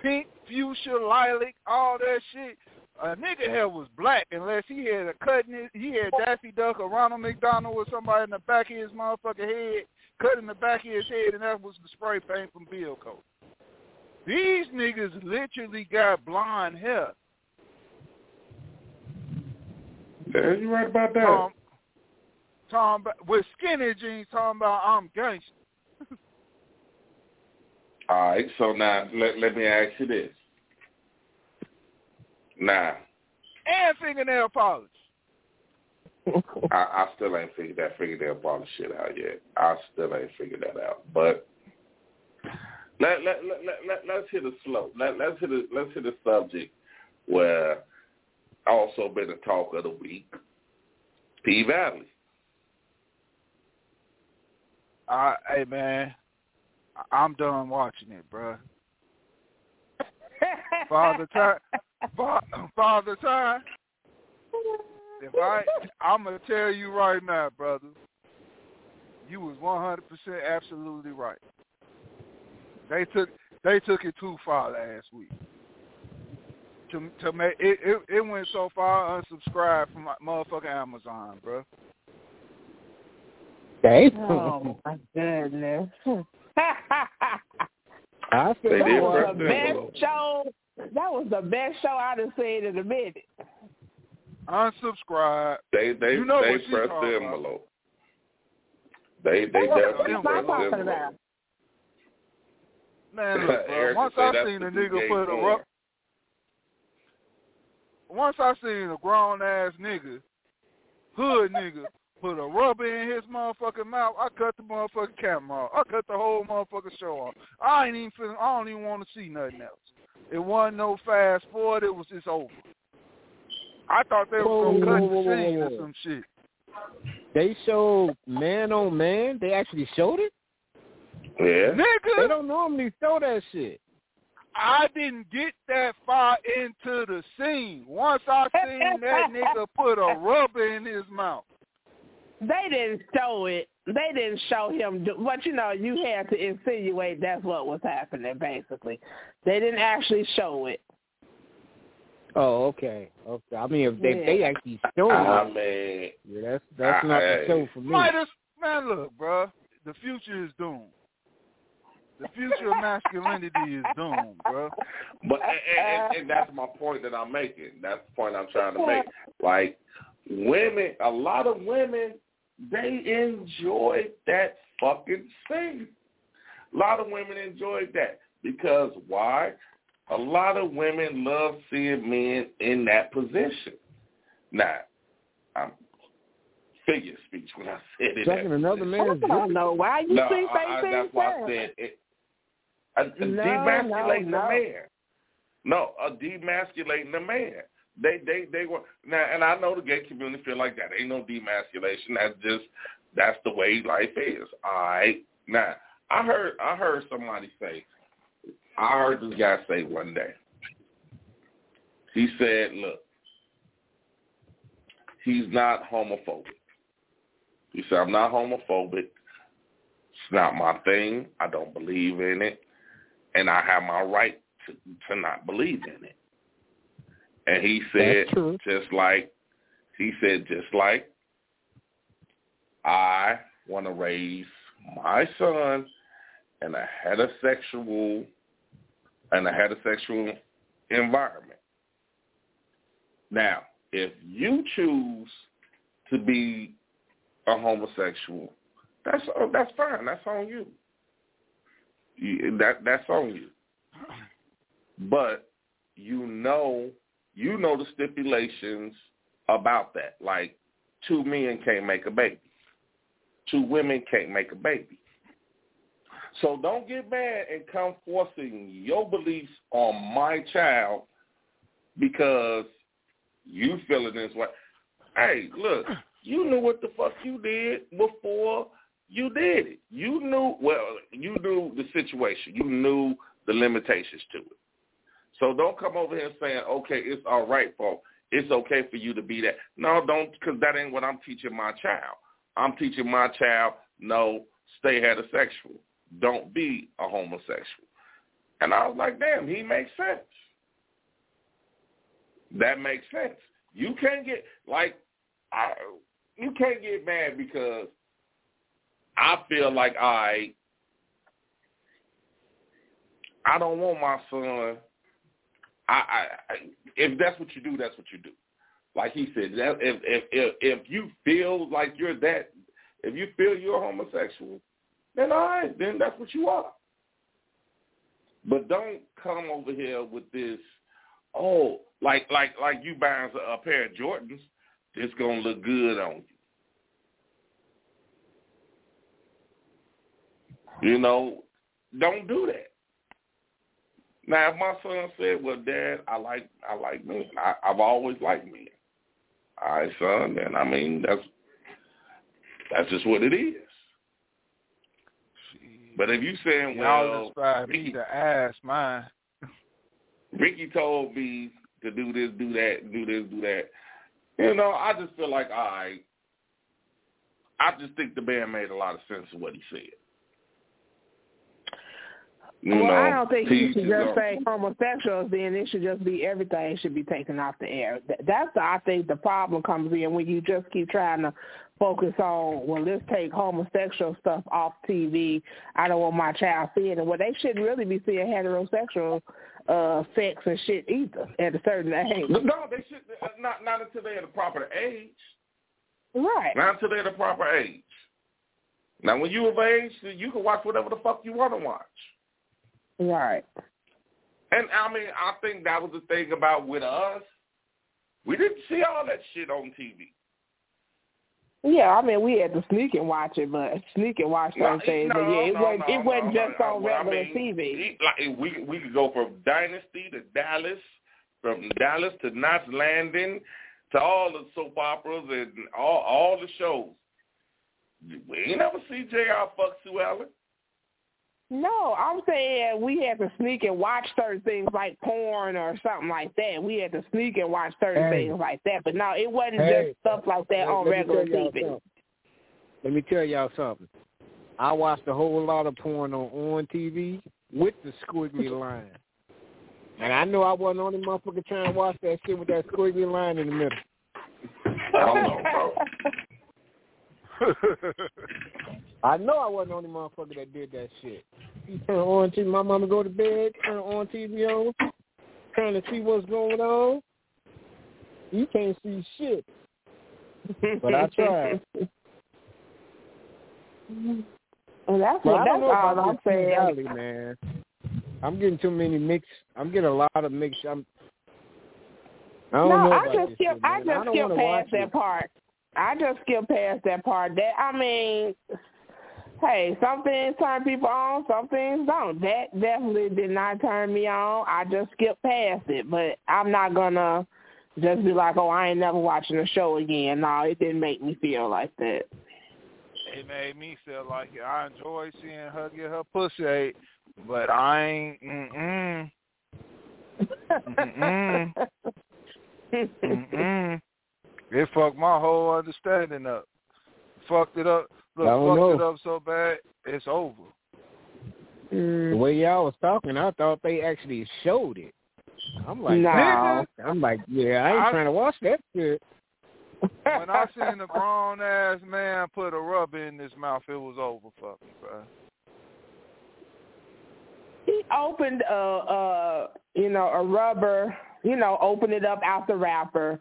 pink fuchsia, lilac, all that shit. A nigga hair was black unless he had a cut in his, he had Daffy Duck or Ronald McDonald or somebody in the back of his motherfucking head, cut in the back of his head, and that was the spray paint from Bill Coat. These niggas literally got blonde hair. Yeah, you right about that. Tom, Tom, with skinny jeans, talking about I'm gangster. All right, so now let let me ask you this. Now, and fingernail polish. I, I still ain't figured that fingernail polish shit out yet. I still ain't figured that out. But let let let let, let let's hit a slope. Let let's hit a let's hit a subject where also been the talk of the week. P Valley. Uh, hey man, I'm done watching it, bruh. Father time, father time. If I, I'm gonna tell you right now, brother. You was 100% absolutely right. They took they took it too far last week. To to make it it, it went so far. I unsubscribed from my motherfucking Amazon, bro. Oh my goodness. I They feel that was the the best envelope. show. That was the best show I'd have seen in a minute. Unsubscribe. They they You know they what she pressed talking the about. envelope. They they What definitely am pressed the envelope. about? Man, look, bro. Once I seen a nigga put a porn. once I seen a grown ass nigga, hood nigga, put a rubber in his motherfucking mouth, I cut the motherfucking camera off. I cut the whole motherfucking show off. I ain't even feeling, I don't even want to see nothing else. It wasn't no fast forward. It was just over. I thought they Whoa, was gonna cut whoa, whoa, the scene or some shit. They showed man on man. They actually showed it. Yeah. nigga. They don't normally show that shit. I didn't get that far into the scene. Once I seen that nigga put a rubber in his mouth. They didn't show it. They didn't show him, do, but you know, you had to insinuate that's what was happening. Basically, they didn't actually show it. Oh, okay, okay. I mean, if they Yeah. they actually show it, I it, mean, yeah, that's that's not the show for me. Midas, man, look, bro, the future is doomed. The future of masculinity is doomed, bro. But and, and, and that's my point that I'm making. That's the point I'm trying to make. Like women, a lot of women, they enjoyed that fucking thing. A lot of women enjoyed that because why? A lot of women love seeing men in that position. Now, I'm figure speech when I said it. Sucking another man's I don't know why you no, think I, I, they that's think why I that. said it. A, a No, demasculating no, no. the man. No, a demasculating the man. They they they were now, and I know the gay community feel like that. Ain't no demasculation. That's just that's the way life is. All right. Now I heard I heard somebody say. I heard this guy say one day. He said, "Look, he's not homophobic." He said, "I'm not homophobic. It's not my thing. I don't believe in it, and I have my right to, to not believe in it." And he said, just like he said, just like I want to raise my son in a heterosexual in a heterosexual environment. Now, if you choose to be a homosexual, that's uh, that's fine. That's on you. you. That that's on you. But you know, you know the stipulations about that. Like two men can't make a baby. Two women can't make a baby. So don't get mad and come forcing your beliefs on my child because you feel it this way. Hey, look, you knew what the fuck you did before you did it. You knew well, you knew the situation. You knew the limitations to it. So don't come over here saying, okay, it's all right, for it's okay for you to be that. No, don't, because that ain't what I'm teaching my child. I'm teaching my child, no, stay heterosexual. Don't be a homosexual. And I was like, damn, he makes sense. That makes sense. You can't get like I you can't get mad because I feel like I I don't want my son I, I, if that's what you do, that's what you do. Like he said, that if if if if you feel like you're that if you feel you're homosexual, then all right, then that's what you are. But don't come over here with this, oh, like like like you buying a, a pair of Jordans, it's gonna look good on you. You know, don't do that. Now, if my son said, "Well, Dad, I like I like men. I, I've always liked men," all right, son. Then I mean that's that's just what it is. But if you saying, Y'all "Well, me Ricky, to ask mine. Ricky told me to do this, do that, do this, do that," you know, I just feel like, all right. I just think the man made a lot of sense of what he said. You well, know, I don't think you should just say homosexuals. Then it should just be everything should be taken off the air. That's the, I think the problem comes in when you just keep trying to focus on well, let's take homosexual stuff off TV. I don't want my child seeing it. Well, they shouldn't really be seeing heterosexual uh sex and shit either at a certain age. No, they should uh, not not until they're at a proper age. Right. Not until they're a proper age. Now, when you of age, you can watch whatever the fuck you want to watch. Right. And I mean, I think that was the thing about with us. We didn't see all that shit on TV. Yeah, I mean we had to sneak and watch it, but sneak and watch certain things. but yeah, it no, wasn't no, it wasn't no, just no, on well, I regular mean, TV. Like we we could go from Dynasty to Dallas, from Dallas to Knots Landing, to all the soap operas and all all the shows. We ain't never see J.R. fuck Sue Ellen. No, I'm saying we had to sneak and watch certain things like porn or something like that. We had to sneak and watch certain Hey. things like that. But no, it wasn't Hey. just stuff like that Let- on let me regular TV. something. Let me tell y'all something. I watched a whole lot of porn on on TV with the squiggly line. And I know I wasn't the only motherfucker trying to watch that shit with that squiggly line in the middle. I don't know, bro. I know I wasn't the only motherfucker that did that shit. You turn on TV, my mama go to bed, turn on TV on, trying to see what's going on. You can't see shit. But I tried. And that's But what that's all I'm saying. Valley, man. I'm getting too many mix. I'm getting a lot of mix. I'm. I don't no, know I just skip. I just skip past that part. I just skip past that part. That I mean, hey, some things turn people on, some things don't. That definitely did not turn me on. I just skipped past it, but I'm not gonna just be like, oh, I ain't never watching the show again. No, it didn't make me feel like that. It made me feel like it. I enjoy seeing her get her pussy ate, but I ain't. Mm-mm. Mm-mm. Mm-mm. It fucked my whole understanding up. Fucked it up. Look, I don't fucked know. it up so bad, it's over. Mm. The way y'all was talking, I thought they actually showed it. I'm like, No. nigga. I'm like, yeah, I ain't I- trying to watch that shit. When I seen a grown ass man put a rubber in his mouth, it was over for me, bro. he opened a, a you know a rubber you know opened it up out the wrapper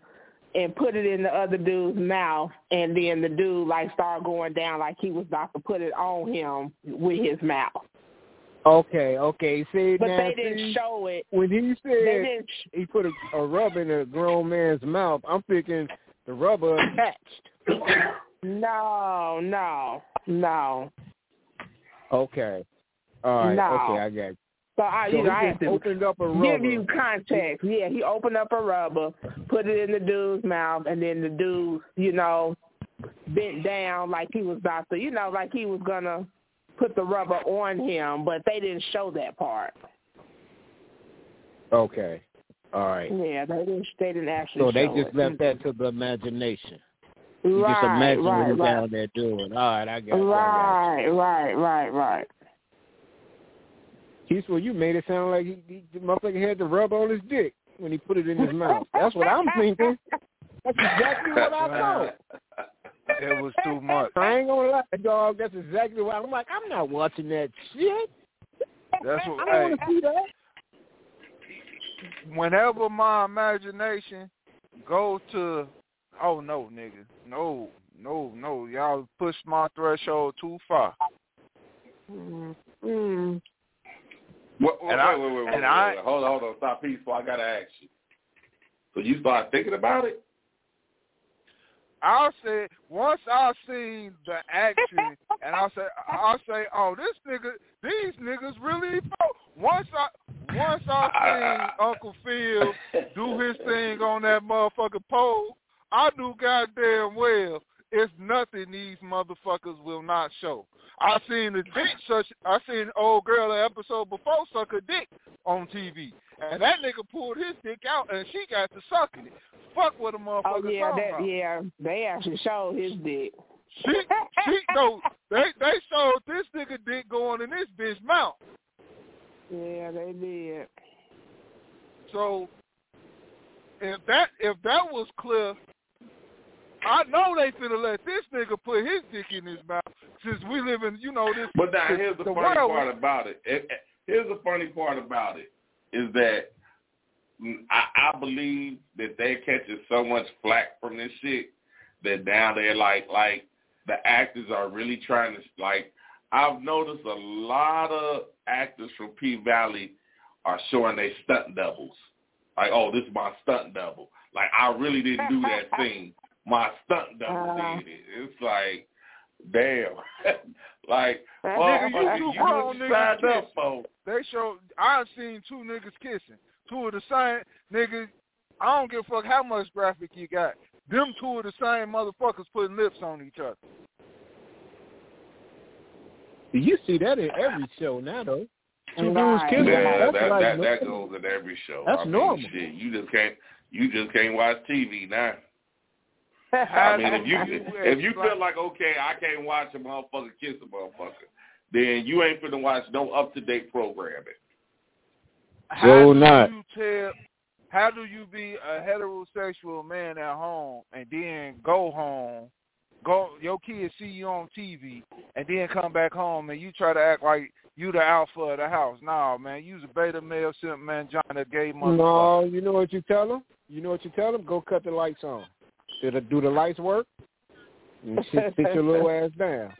and put it in the other dude's mouth and then the dude like started going down like he was about to put it on him with his mouth Okay, okay. See, but now, they didn't see, show it when he they said he put a, a rubber in a grown man's mouth, I'm thinking the rubber attached. no no no Okay. All right. No. Okay, I got you. So I So you know I he have just to opened up a rubber. give you context yeah he opened up a rubber put it in the dude's mouth and then the dude you know bent down like he was about to, you know, like he was gonna put the rubber on him, but they didn't show that part. Okay. All right. Yeah, they didn't. They didn't actually. So they just it. left that to the imagination. You right, just imagine right, what he's right. down there doing. All right, I got you. I Right, right, right, right. Well, you made it sound like he, he, the motherfucker had to rub on his dick when he put it in his mouth. That's what I'm thinking. That's exactly what I thought. It was too much. I ain't gonna lie, dog. That's exactly why I'm like, I'm not watching that shit. That's what. I don't want to see that. whenever my imagination goes to, oh no, nigga, no, no, no, y'all pushed my threshold too far. Mm-hmm. Mm. Wait, wait, And I- wait, wait, wait, wait, and wait, I- wait. Hold on, hold on. Stop peaceful. I gotta ask you. So you start thinking about it? I say once I seen the action, and I say I say, oh, this nigga, these niggas really. Once I once I seen Uncle Phil do his thing on that motherfucking pole, I knew goddamn well it's nothing these motherfuckers will not show. I seen the dick such. I seen old girl the episode before suck a dick on TV, and that nigga pulled his dick out, and she got to sucking it. Fuck what a oh, motherfucker Oh yeah, that, about. yeah. They actually showed his dick. She, she, no, they they showed this nigga dick going in this bitch mouth. Yeah, they did. So if that if that was clear, I know they finna let this nigga put his dick in his mouth since we live in you know this. But now here's the, the funny world part about it. Here's the funny part about it is that I, I believe that they're catching so much flack from this shit that now they're like like the actors are really trying to like. I've noticed a lot of actors from P Valley are showing their stunt doubles. Like, oh, this is my stunt double. Like, I really didn't do that thing. My stunt double Uh. did it. It's like, damn. like, Nigga, oh, you you, two you grown just niggas signed up for. They show, I've seen two niggas kissing, two of the same niggas. I don't give a fuck how much graphic you got. Them two of the same motherfuckers putting lips on each other. You see that in every show now, though. Two dudes kissing. Yeah, that's that, like that that goes in every show. That's I mean, normal. Shit, you just can't you just can't watch TV now. I mean, if you you if you feel like okay, I can't watch a motherfucker kiss a motherfucker, then you ain't finna watch no up to date programming. how So do not. you tell? How do you be a heterosexual man at home and then go home, go your kids see you on TV, and then come back home and you try to act like you the alpha of the house? Nah, man, you's a beta male simp man, John, a gay motherfucker. No, you know what you tell them? You know what you tell them? Go cut the lights on. Do the, do the lights work? And sit, sit your little ass down.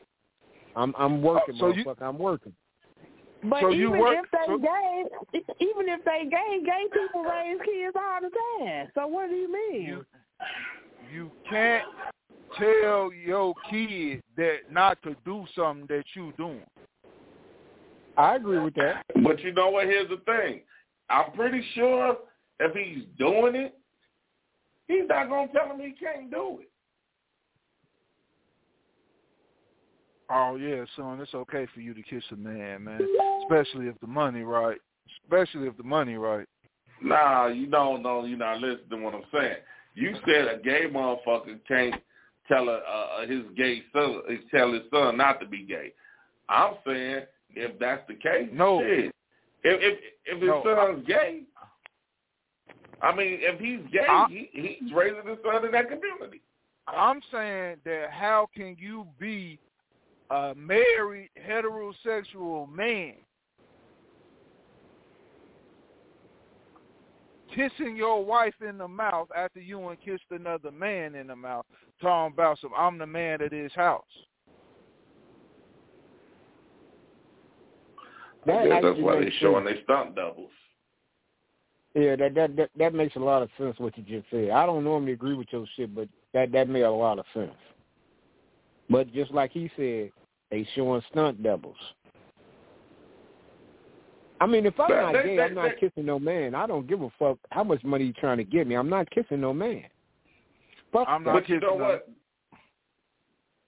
I'm I'm working, Oh, so you- motherfucker. I'm working. But So even you work- if they so- gay, even if they gay, gay people raise kids all the time. So what do you mean? You you can't tell your kid that not to do something that you doing. I agree with that. But you know what? Here's the thing. I'm pretty sure if he's doing it, he's not gonna tell him he can't do it. Oh yeah, son, it's okay for you to kiss a man, man. Especially if the money right. Especially if the money right. Nah, you don't know. You're not listening to what I'm saying. You said a gay motherfucker can't tell a, uh, his gay son, tell his son not to be gay. I'm saying if that's the case, No. shit. If if if his No. son's gay, I mean, if he's gay, I- he, he's raising his son in that community. I'm saying that how can you be a married heterosexual man kissing your wife in the mouth after you and kissed another man in the mouth, talking about some I'm the man of this house. I That guess that's why they makes showing sense. they stunt doubles. Yeah, that, that that that makes a lot of sense what you just said. I don't normally agree with your shit, but that that made a lot of sense. But just like he said, they showing stunt doubles. I mean, if I'm That- not that- gay, that- I'm not that- kissing no man. I don't give a fuck how much money you trying to give me. I'm not kissing no man. Fuck I'm not But you know kissing what?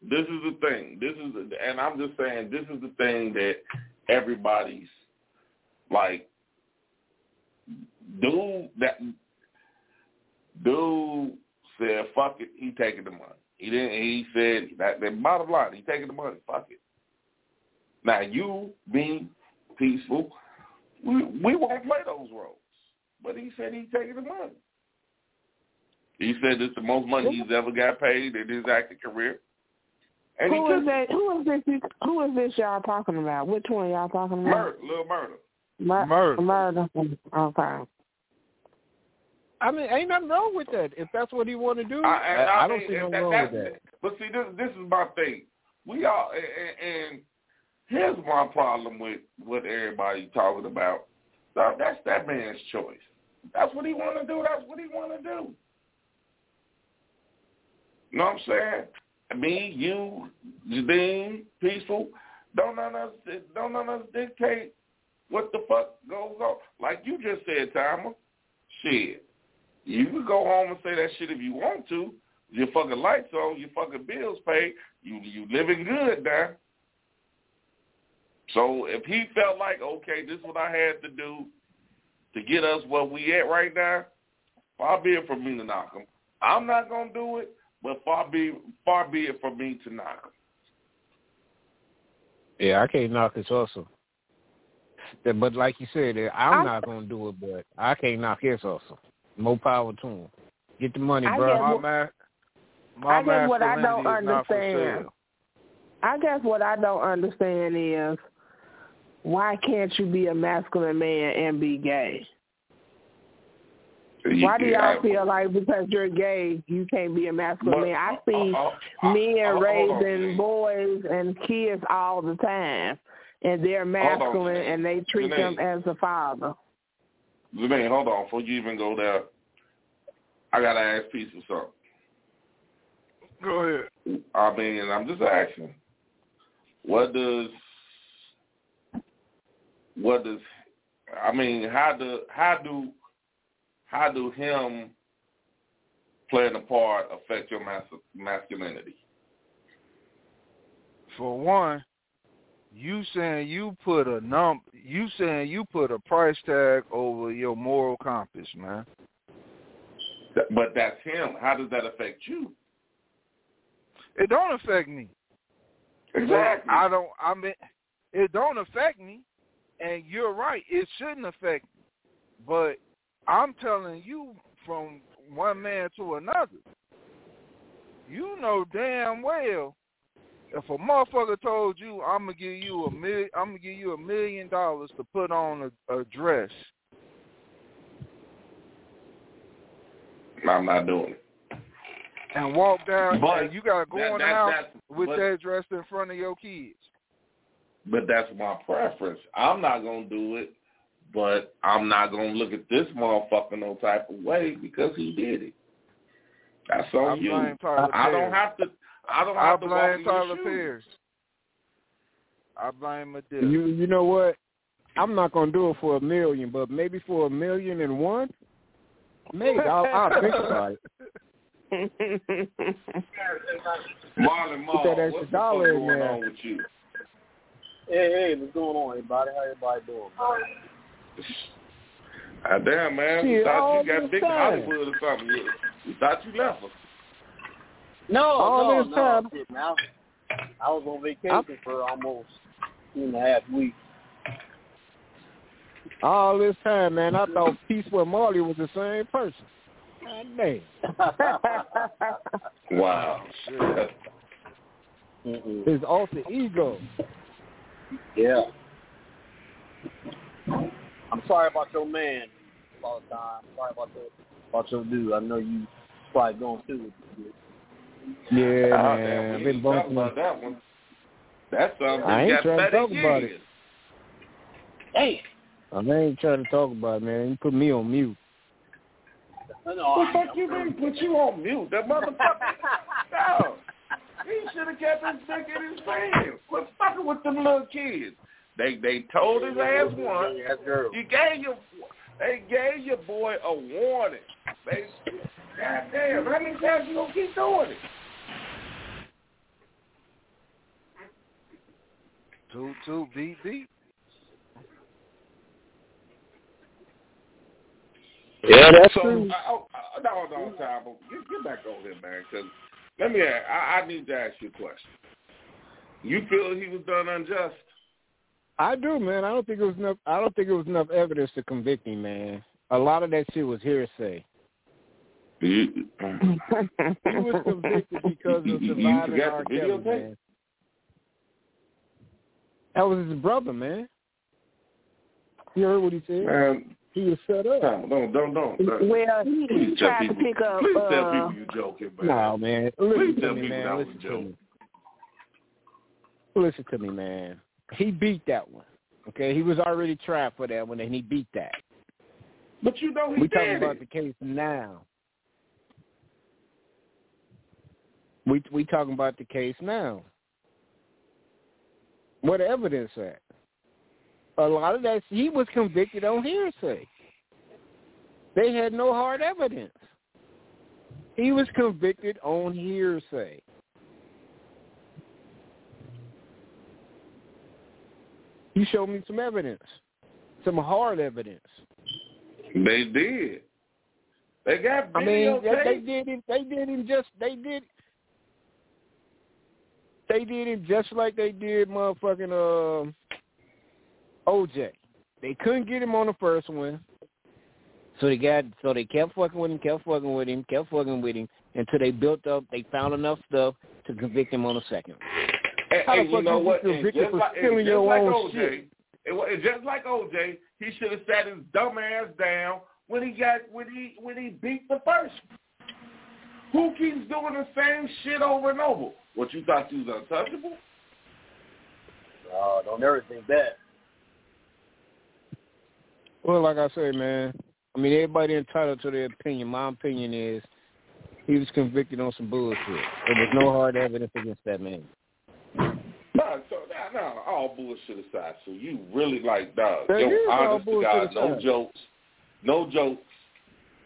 This is the thing. This is, the, and I'm just saying, this is the thing that everybody's like, dude. That dude said, "Fuck it." He taking the money. He didn't. He said that. The bottom line, he taking the money. Fuck it. Now you, being peaceful, we we won't play those roles. But he said he taking the money. He said it's the most money he's ever got paid in his acting career. And who he that? Who is this? Who is this y'all talking about? Which one y'all talking about? Murda, little Murda. Mur- Murda. Murda. Okay. I mean, ain't nothing wrong with that. If that's what he want to do, I, I, I, don't mean, see nothing that, wrong that, with that. But see, this this is my thing. We all and, and here's my problem with what everybody talking about. So that's that man's choice. That's what he want to do. That's what he want to do. You know what I'm saying? Me, you, Jadine, peaceful. Don't none of us don't none of us dictate what the fuck goes on. Like you just said, Timer. Shit. You can go home and say that shit if you want to. Your fucking lights on, your fucking bills paid, you you living good now. So if he felt like, okay, this is what I had to do to get us where we at right now, far be it from me to knock him. I'm not gonna do it, but far be far be it from me to knock him. Yeah, I can't knock his hustle. Yeah, But like you said, uh, I'm not gonna do it. But I can't knock his hustle. More power to him. Get the money, I bro. guess My what- ma- I my guess what I don't masculinity is not for understand. I guess what I don't understand is why can't you be a masculine man and be gay? Why do y'all feel like because you're gay you can't be a masculine But- man? I see uh, uh, men uh, raising boys and kids all the time, and they're masculine and they treat them as a father. Jermaine, hold on, before you even go there, I gotta ask Peace for something. Go ahead. I mean, I'm just asking, what does, what does, I mean, how do, how do, how do him playing a part affect your mas- masculinity? For one, you saying you put a num you saying you put a price tag over your moral compass, man. But that's him. How does that affect you? It don't affect me. Exactly. I don't I mean it don't affect me and you're right, it shouldn't affect me. but I'm telling you from one man to another. You know damn well if a motherfucker told you I'm gonna give you a million, I'm gonna give you a million dollars to put on a, a dress. I'm not doing it. And walk down, But you gotta go that- the that- that- with but- that dress in front of your kids. But that's my preference. I'm not gonna do it, but I'm not gonna look at this motherfucker no type of way because he did it. That's on I you. I don't have to. I don't I have to walk blame in your Tyler shoes. Perry. I blame Madea. You you know what? I'm not gonna do it for a million, but maybe for a million and one, maybe I'll, I'll think about it. Marlon Put that extra what's the fuck going on with you? Hey, hey, what's going on, everybody? How everybody doing? Ah, damn, man. We thought you got big. Hollywood or something. We thought you left us. No, All no, this no. time- shit, man. I was on vacation for almost two and a half weeks. All this time, man, I thought Peace with Marley was the same person. God damn. Wow. Mm-mm. His alter ego. Yeah. I'm sorry about your man all the time. Sorry about your about your dude. I know you probably going through it. Yeah, Ah, man. damn, I've we been talking bumping. about that one. That's something I ain't trying to 30 talk about it. Hey, I ain't trying to talk about it, man. You put me on mute. no, What the fuck you mean put you on mute? That motherfucker. no. He should have kept his dick in his pants. Quit fucking with them little kids. They they told his ass once. That's girl. You gave your they gave your boy a warning. They God damn, how many times you gonna keep doing it? Two two beat beat. Yeah, that's So, true. uh, oh, uh, no, no, Tom, get, get back over here, man. Because let me, ask, I, I need to ask you a question. You feel he was done unjust? I do, man. I don't think it was enough. I don't think it was enough evidence to convict him, man. A lot of that shit was hearsay. He was convicted because of surviving R. Kelly, man. That was his brother, man. You heard what he said? Man, He was set up. Tom, don't, don't, don't. don't. Well, he, he Please tell tried to people. pick up. Please tell uh, people you joking, man. No, man. Listen Please to tell me, people man. that was Listen to joke. me. Listen to me, man. He beat that one. Okay, he was already trapped for that one, and he beat that. But you know he we did talking about the case now. We we talking about the case now. What evidence at? A lot of that he was convicted on hearsay. They had no hard evidence. He was convicted on hearsay. You showed me some evidence, some hard evidence. They did. They got I mean, they, they did him. They did him just. They did. They did him just like they did motherfucking uh, OJ. They couldn't get him on the first one, so they got. So they kept fucking with him, kept fucking with him, kept fucking with him until they built up. They found enough stuff to convict him on the second. And, How the and you know you what? get And convicted just for like, stealing just your like own OJ, shit? It, wa- just like OJ, he should have sat his dumb ass down when he got when he when he beat the first. Who keeps doing the same shit over and over? What you thought you was untouchable? Uh, don't ever think that. Well, like I say, man. I mean, everybody entitled to their opinion. My opinion is he was convicted on some bullshit. There was no hard evidence against that man. No, so no, no, all bullshit aside. So you really like, dog, That yo, all honest to bullshit God, no jokes, no jokes.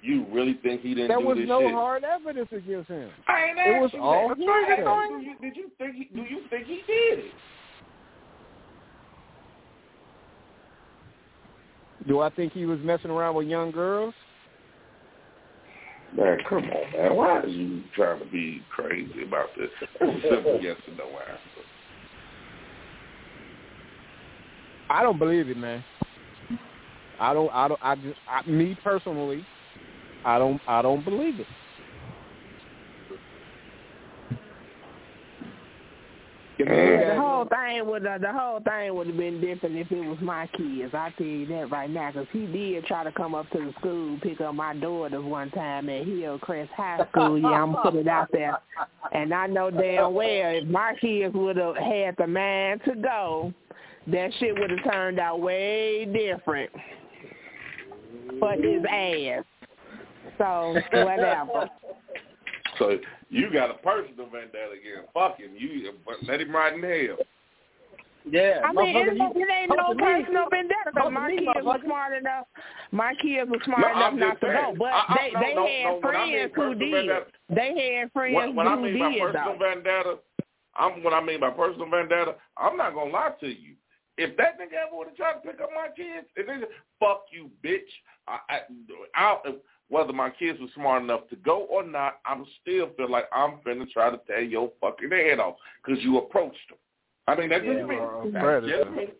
You really think he didn't do that? There do was this no shit? hard evidence against him. I ain't It was you all that. That's why I hearsay. asked you, do you- Did you think he? Do you think he did it? Do I think he was messing around with young girls? Man, come on, man. Why are you trying to be crazy about this? It's a simple yes or no answer. I don't believe it, man. I don't. I don't. I just. I, me personally, I don't. I don't believe it. The whole thing would uh, the whole thing would have been different if it was my kids. I tell you that right now, because he did try to come up to the school, pick up my daughters one time at Hillcrest High School. Yeah, I'm put it out there, and I know damn well if my kids would have had the man to go, that shit would have turned out way different. But his ass. So whatever. So you got a personal vendetta against fuck him. You let him ride in hell. Yeah, I mean, it, motherfucker, you- it ain't no talk to me. personal vendetta. But to my me, kids were smart enough. My kids were smart No, enough not just to saying. go, but I- I- they no, they no, had no, when I mean friends who did. vendetta- They had friends What, what I who mean by did personal though. vendetta, I'm what I mean by personal vendetta. I'm not gonna lie to you. If that nigga ever would have tried to pick up my kids, if they "Fuck you, bitch," I, I, I, whether my kids were smart enough to go or not, I'm still feel like I'm finna try to tear your fucking head off because you approached them. I mean, that's Yeah, just me. uh, predator.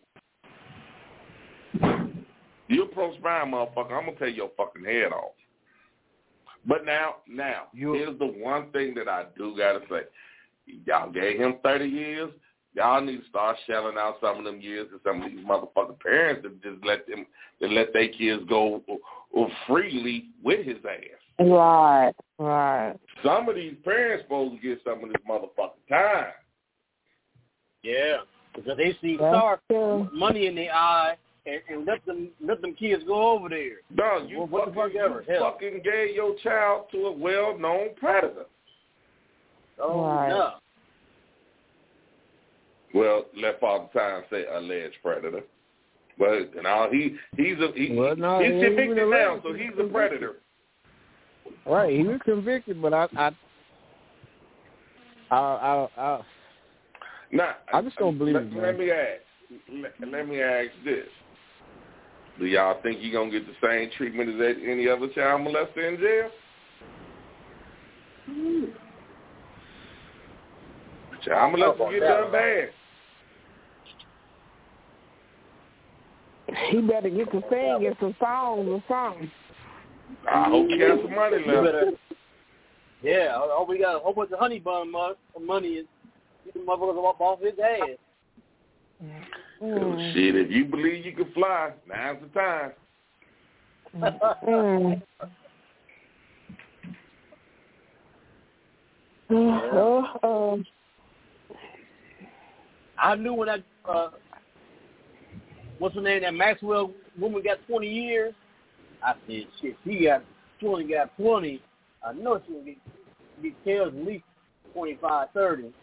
You approach my motherfucker, I'm gonna tear your fucking head off. But now, now, here's the one thing that I do gotta say. Y'all gave him 30 years. Y'all need to start shelling out some of them years to some of these motherfucking parents that just let them, that let their kids go uh, freely with his ass. Right, right. Some of these parents supposed to get some of this motherfucking time. Yeah, because they see That's star money in their eye and, and let them let them kids go over there. No, you Well, what the fucking, fuck ever? you Hell. fucking gave your child to a well-known predator. Oh Right. no. Well, let Father Time say alleged predator. But and all he he's a he, Well, no, he's he convicted even now, so He's he's a predator. Right, he was convicted, but I, I, I, I, I, Now, I just don't believe let, it, man. let me ask. Let, let me ask this: Do y'all think he gonna get the same treatment as any other child molester in jail? Child molesters get done bad. He better get to sing get some songs or something. I hope he has some money You left. better. Yeah, all we got a whole bunch of honey bun money and get the motherfuckers off off his ass. Mm. Shit, if you believe you can fly, now's the time. Mm. Uh, um, I knew when I uh, what's her name? That Maxwell woman got twenty years. I said, shit, she got twenty, got twenty. I know she will get get killed at least twenty five, thirty.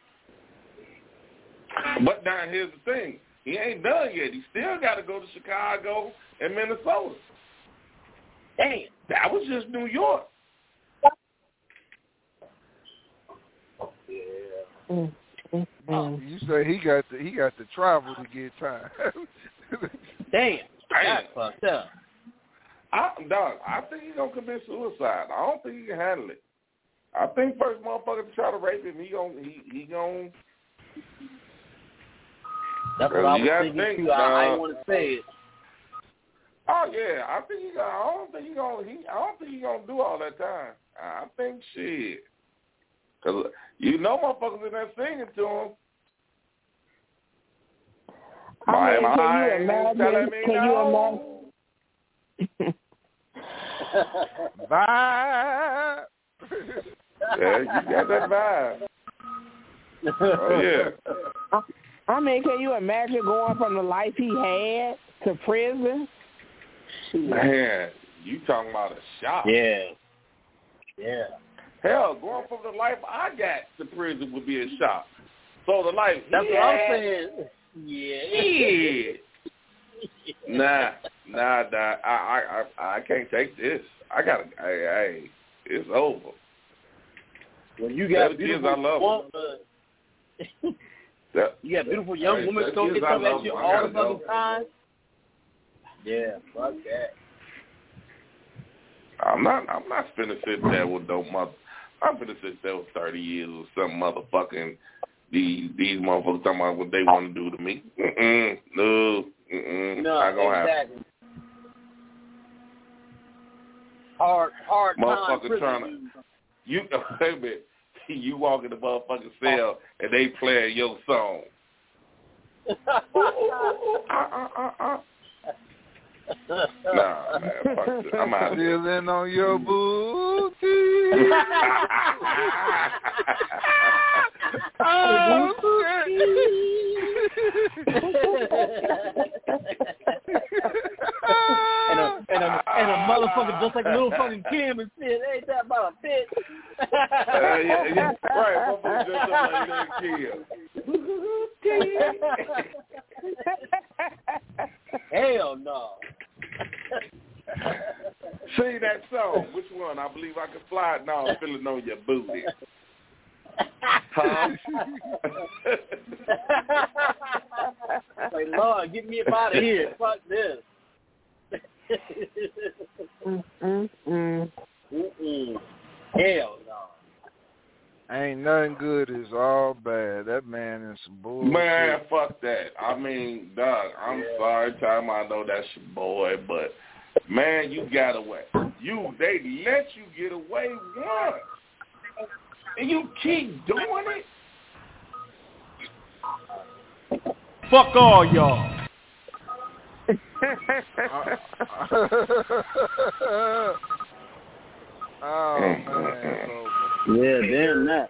But now here's the thing: he ain't done yet. He still got to go to Chicago and Minnesota. Damn. That was just New York. mm, mm, mm. You say he got to he got to travel to get time. Damn. That's fucked up. I, dog, I think he's gonna commit suicide. I don't think he can handle it. I think first motherfucker to try to rape him, he gon' he he gon' That's what I was thinking think, too. I, I didn't want to say it. Oh yeah, I think he got. I don't think he gonna. He. I don't think he gonna do all that time. I think shit. Cause you know motherfuckers in there singing to him. I mean, My can you mind imagine? telling me Can you imagine? Bye. Yeah, you got that vibe. Oh yeah. I mean, can you imagine going from the life he had to prison? Man, you talking about a shock? Yeah. Yeah. Hell, going from the life I got to prison would be a shock. So the life That's he what I'm saying. Yeah. Nah, nah, nah. I, I, I, I can't take this. I gotta. Hey, hey, it's over. When you got That beautiful, I love That, you got beautiful young Hey, women that go is, get something at you them. I all the fucking time. Yeah, fuck that. I'm not. I'm not finna sit there with no mother. I'm finna sit there with thirty years or some motherfucking these these motherfuckers talking about what they oh. want to do to me. Mm-mm, no, mm-mm, no, not gonna exactly. happen. Hard, hard. Motherfucker trying to you. Wait a minute. You walk in the motherfucking oh. cell and they playing your song. uh, uh, uh, Nah, man, fuck this. I'm out. Feeling on your booty. oh, and a and a and a motherfucker just like a little fucking Kim and said, "Ain't that about a bitch?" Uh, yeah, yeah, right. Motherfucker just like that kid. Hell no. Sing that song. Which one? I believe I can fly. No, I'm feeling on your booty. Huh? like, Lord, get me up out of here. Fuck this. Mm-mm. Mm-mm. Hell no. Ain't nothing good is all bad. That man is some bullshit. Man, fuck that. I mean, dog, I'm sorry, time I know that's your boy, but man, you got away. You they let you get away once. And you keep doing it? Fuck all y'all. oh man. Yeah, damn that.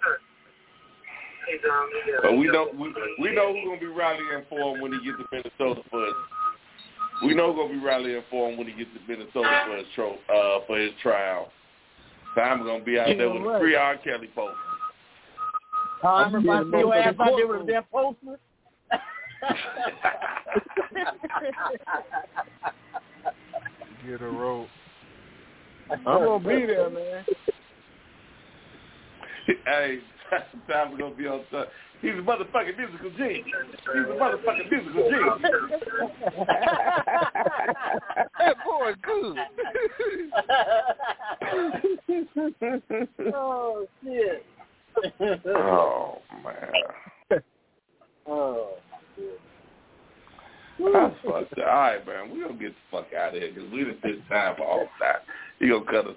But we know we, we know who's gonna be rallying for him when he gets to Minnesota for his we know who's gonna be rallying for him when he gets to Minnesota for his tro- uh for his trial. Time gonna be out there with a free R. Kelly poster. Huh? Everybody see your ass out there with a damn poster? Get a rope. I'm gonna be there, man. hey, time gonna be on top. He's a motherfucking musical genius. He's a motherfucking musical genius. that boy good. oh shit. oh man. Oh. That's fucked up. All right, man. We gonna get the fuck out of here because we done did time for all that. He gonna cut us.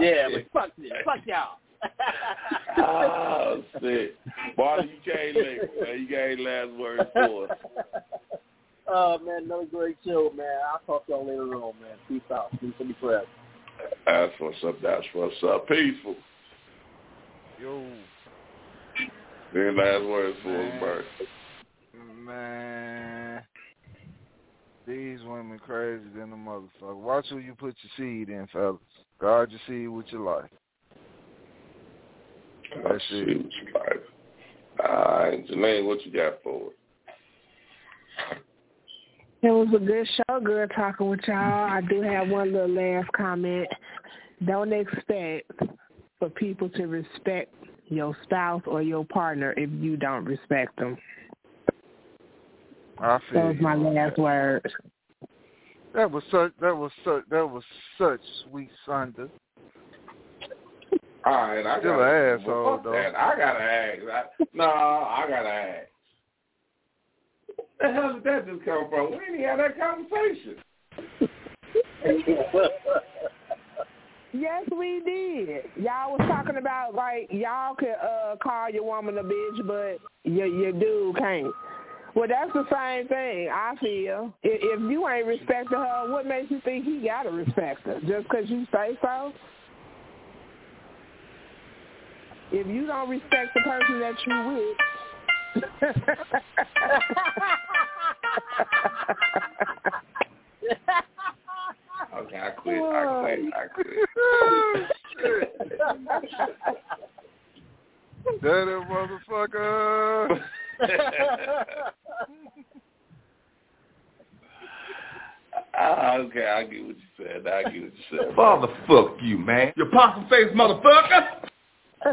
yeah, but fuck this. Fuck y'all. oh shit, Marty, you can't leave, man. You got any last words for us? Oh man, another great show, man. I'll talk to y'all later on, man. Peace out. Peace and be forever. That's what's up. That's what's up. Peaceful. Yo. Any last words for us, Bert? Man, these women crazy than a motherfucker. Watch who you put your seed in, fellas. Guard your seed with your life. That's it. All right, Janae, what you got for us? It was a good show, good talking with y'all. I do have one little last comment. Don't expect for people to respect your spouse or your partner if you don't respect them. I feel That was my last words. That was such. That was such. That was such sweet Sunday. All right, I Still got an asshole, fuck though. That. I gotta ask. I, no, I gotta ask. Where the hell did that just come from? We didn't have that conversation. Yes, we did. Y'all was talking about like y'all could uh call your woman a bitch, but your your dude can't. Well, that's the same thing. I feel if, if you ain't respecting her, what makes you think he gotta respect her just 'cause you say so? If you don't respect the person that you with. Okay, I quit. I quit. I quit. that a motherfucker. Ah, okay, I get what you said. I get what you said. Father, fuck you, man. You possum face motherfucker.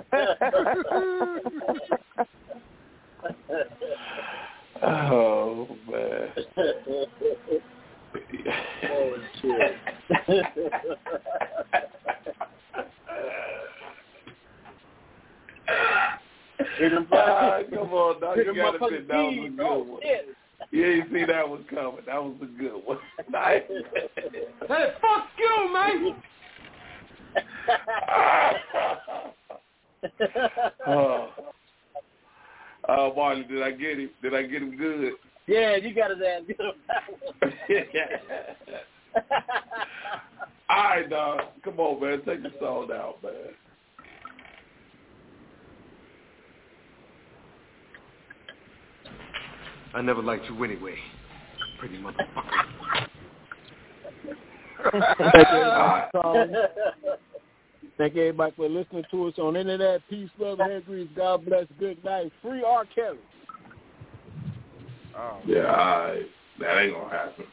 oh man. Oh shit. Ah, come on, dog. You them gotta sit that was a good one. shit. Yeah, you see that was coming. That was a good one. Hey, fuck you, on, man. oh. Uh, Marley, did I get him? Did I get him good? Yeah, you got his ass good on that one. All right, dog. Come on, man. Take the song out, man. I never liked you anyway. Pretty motherfucker. Thank you everybody for listening to us on internet. Peace, love, and grease. God bless. Good night. Free R. Kelly. Yeah, all right. That ain't gonna happen.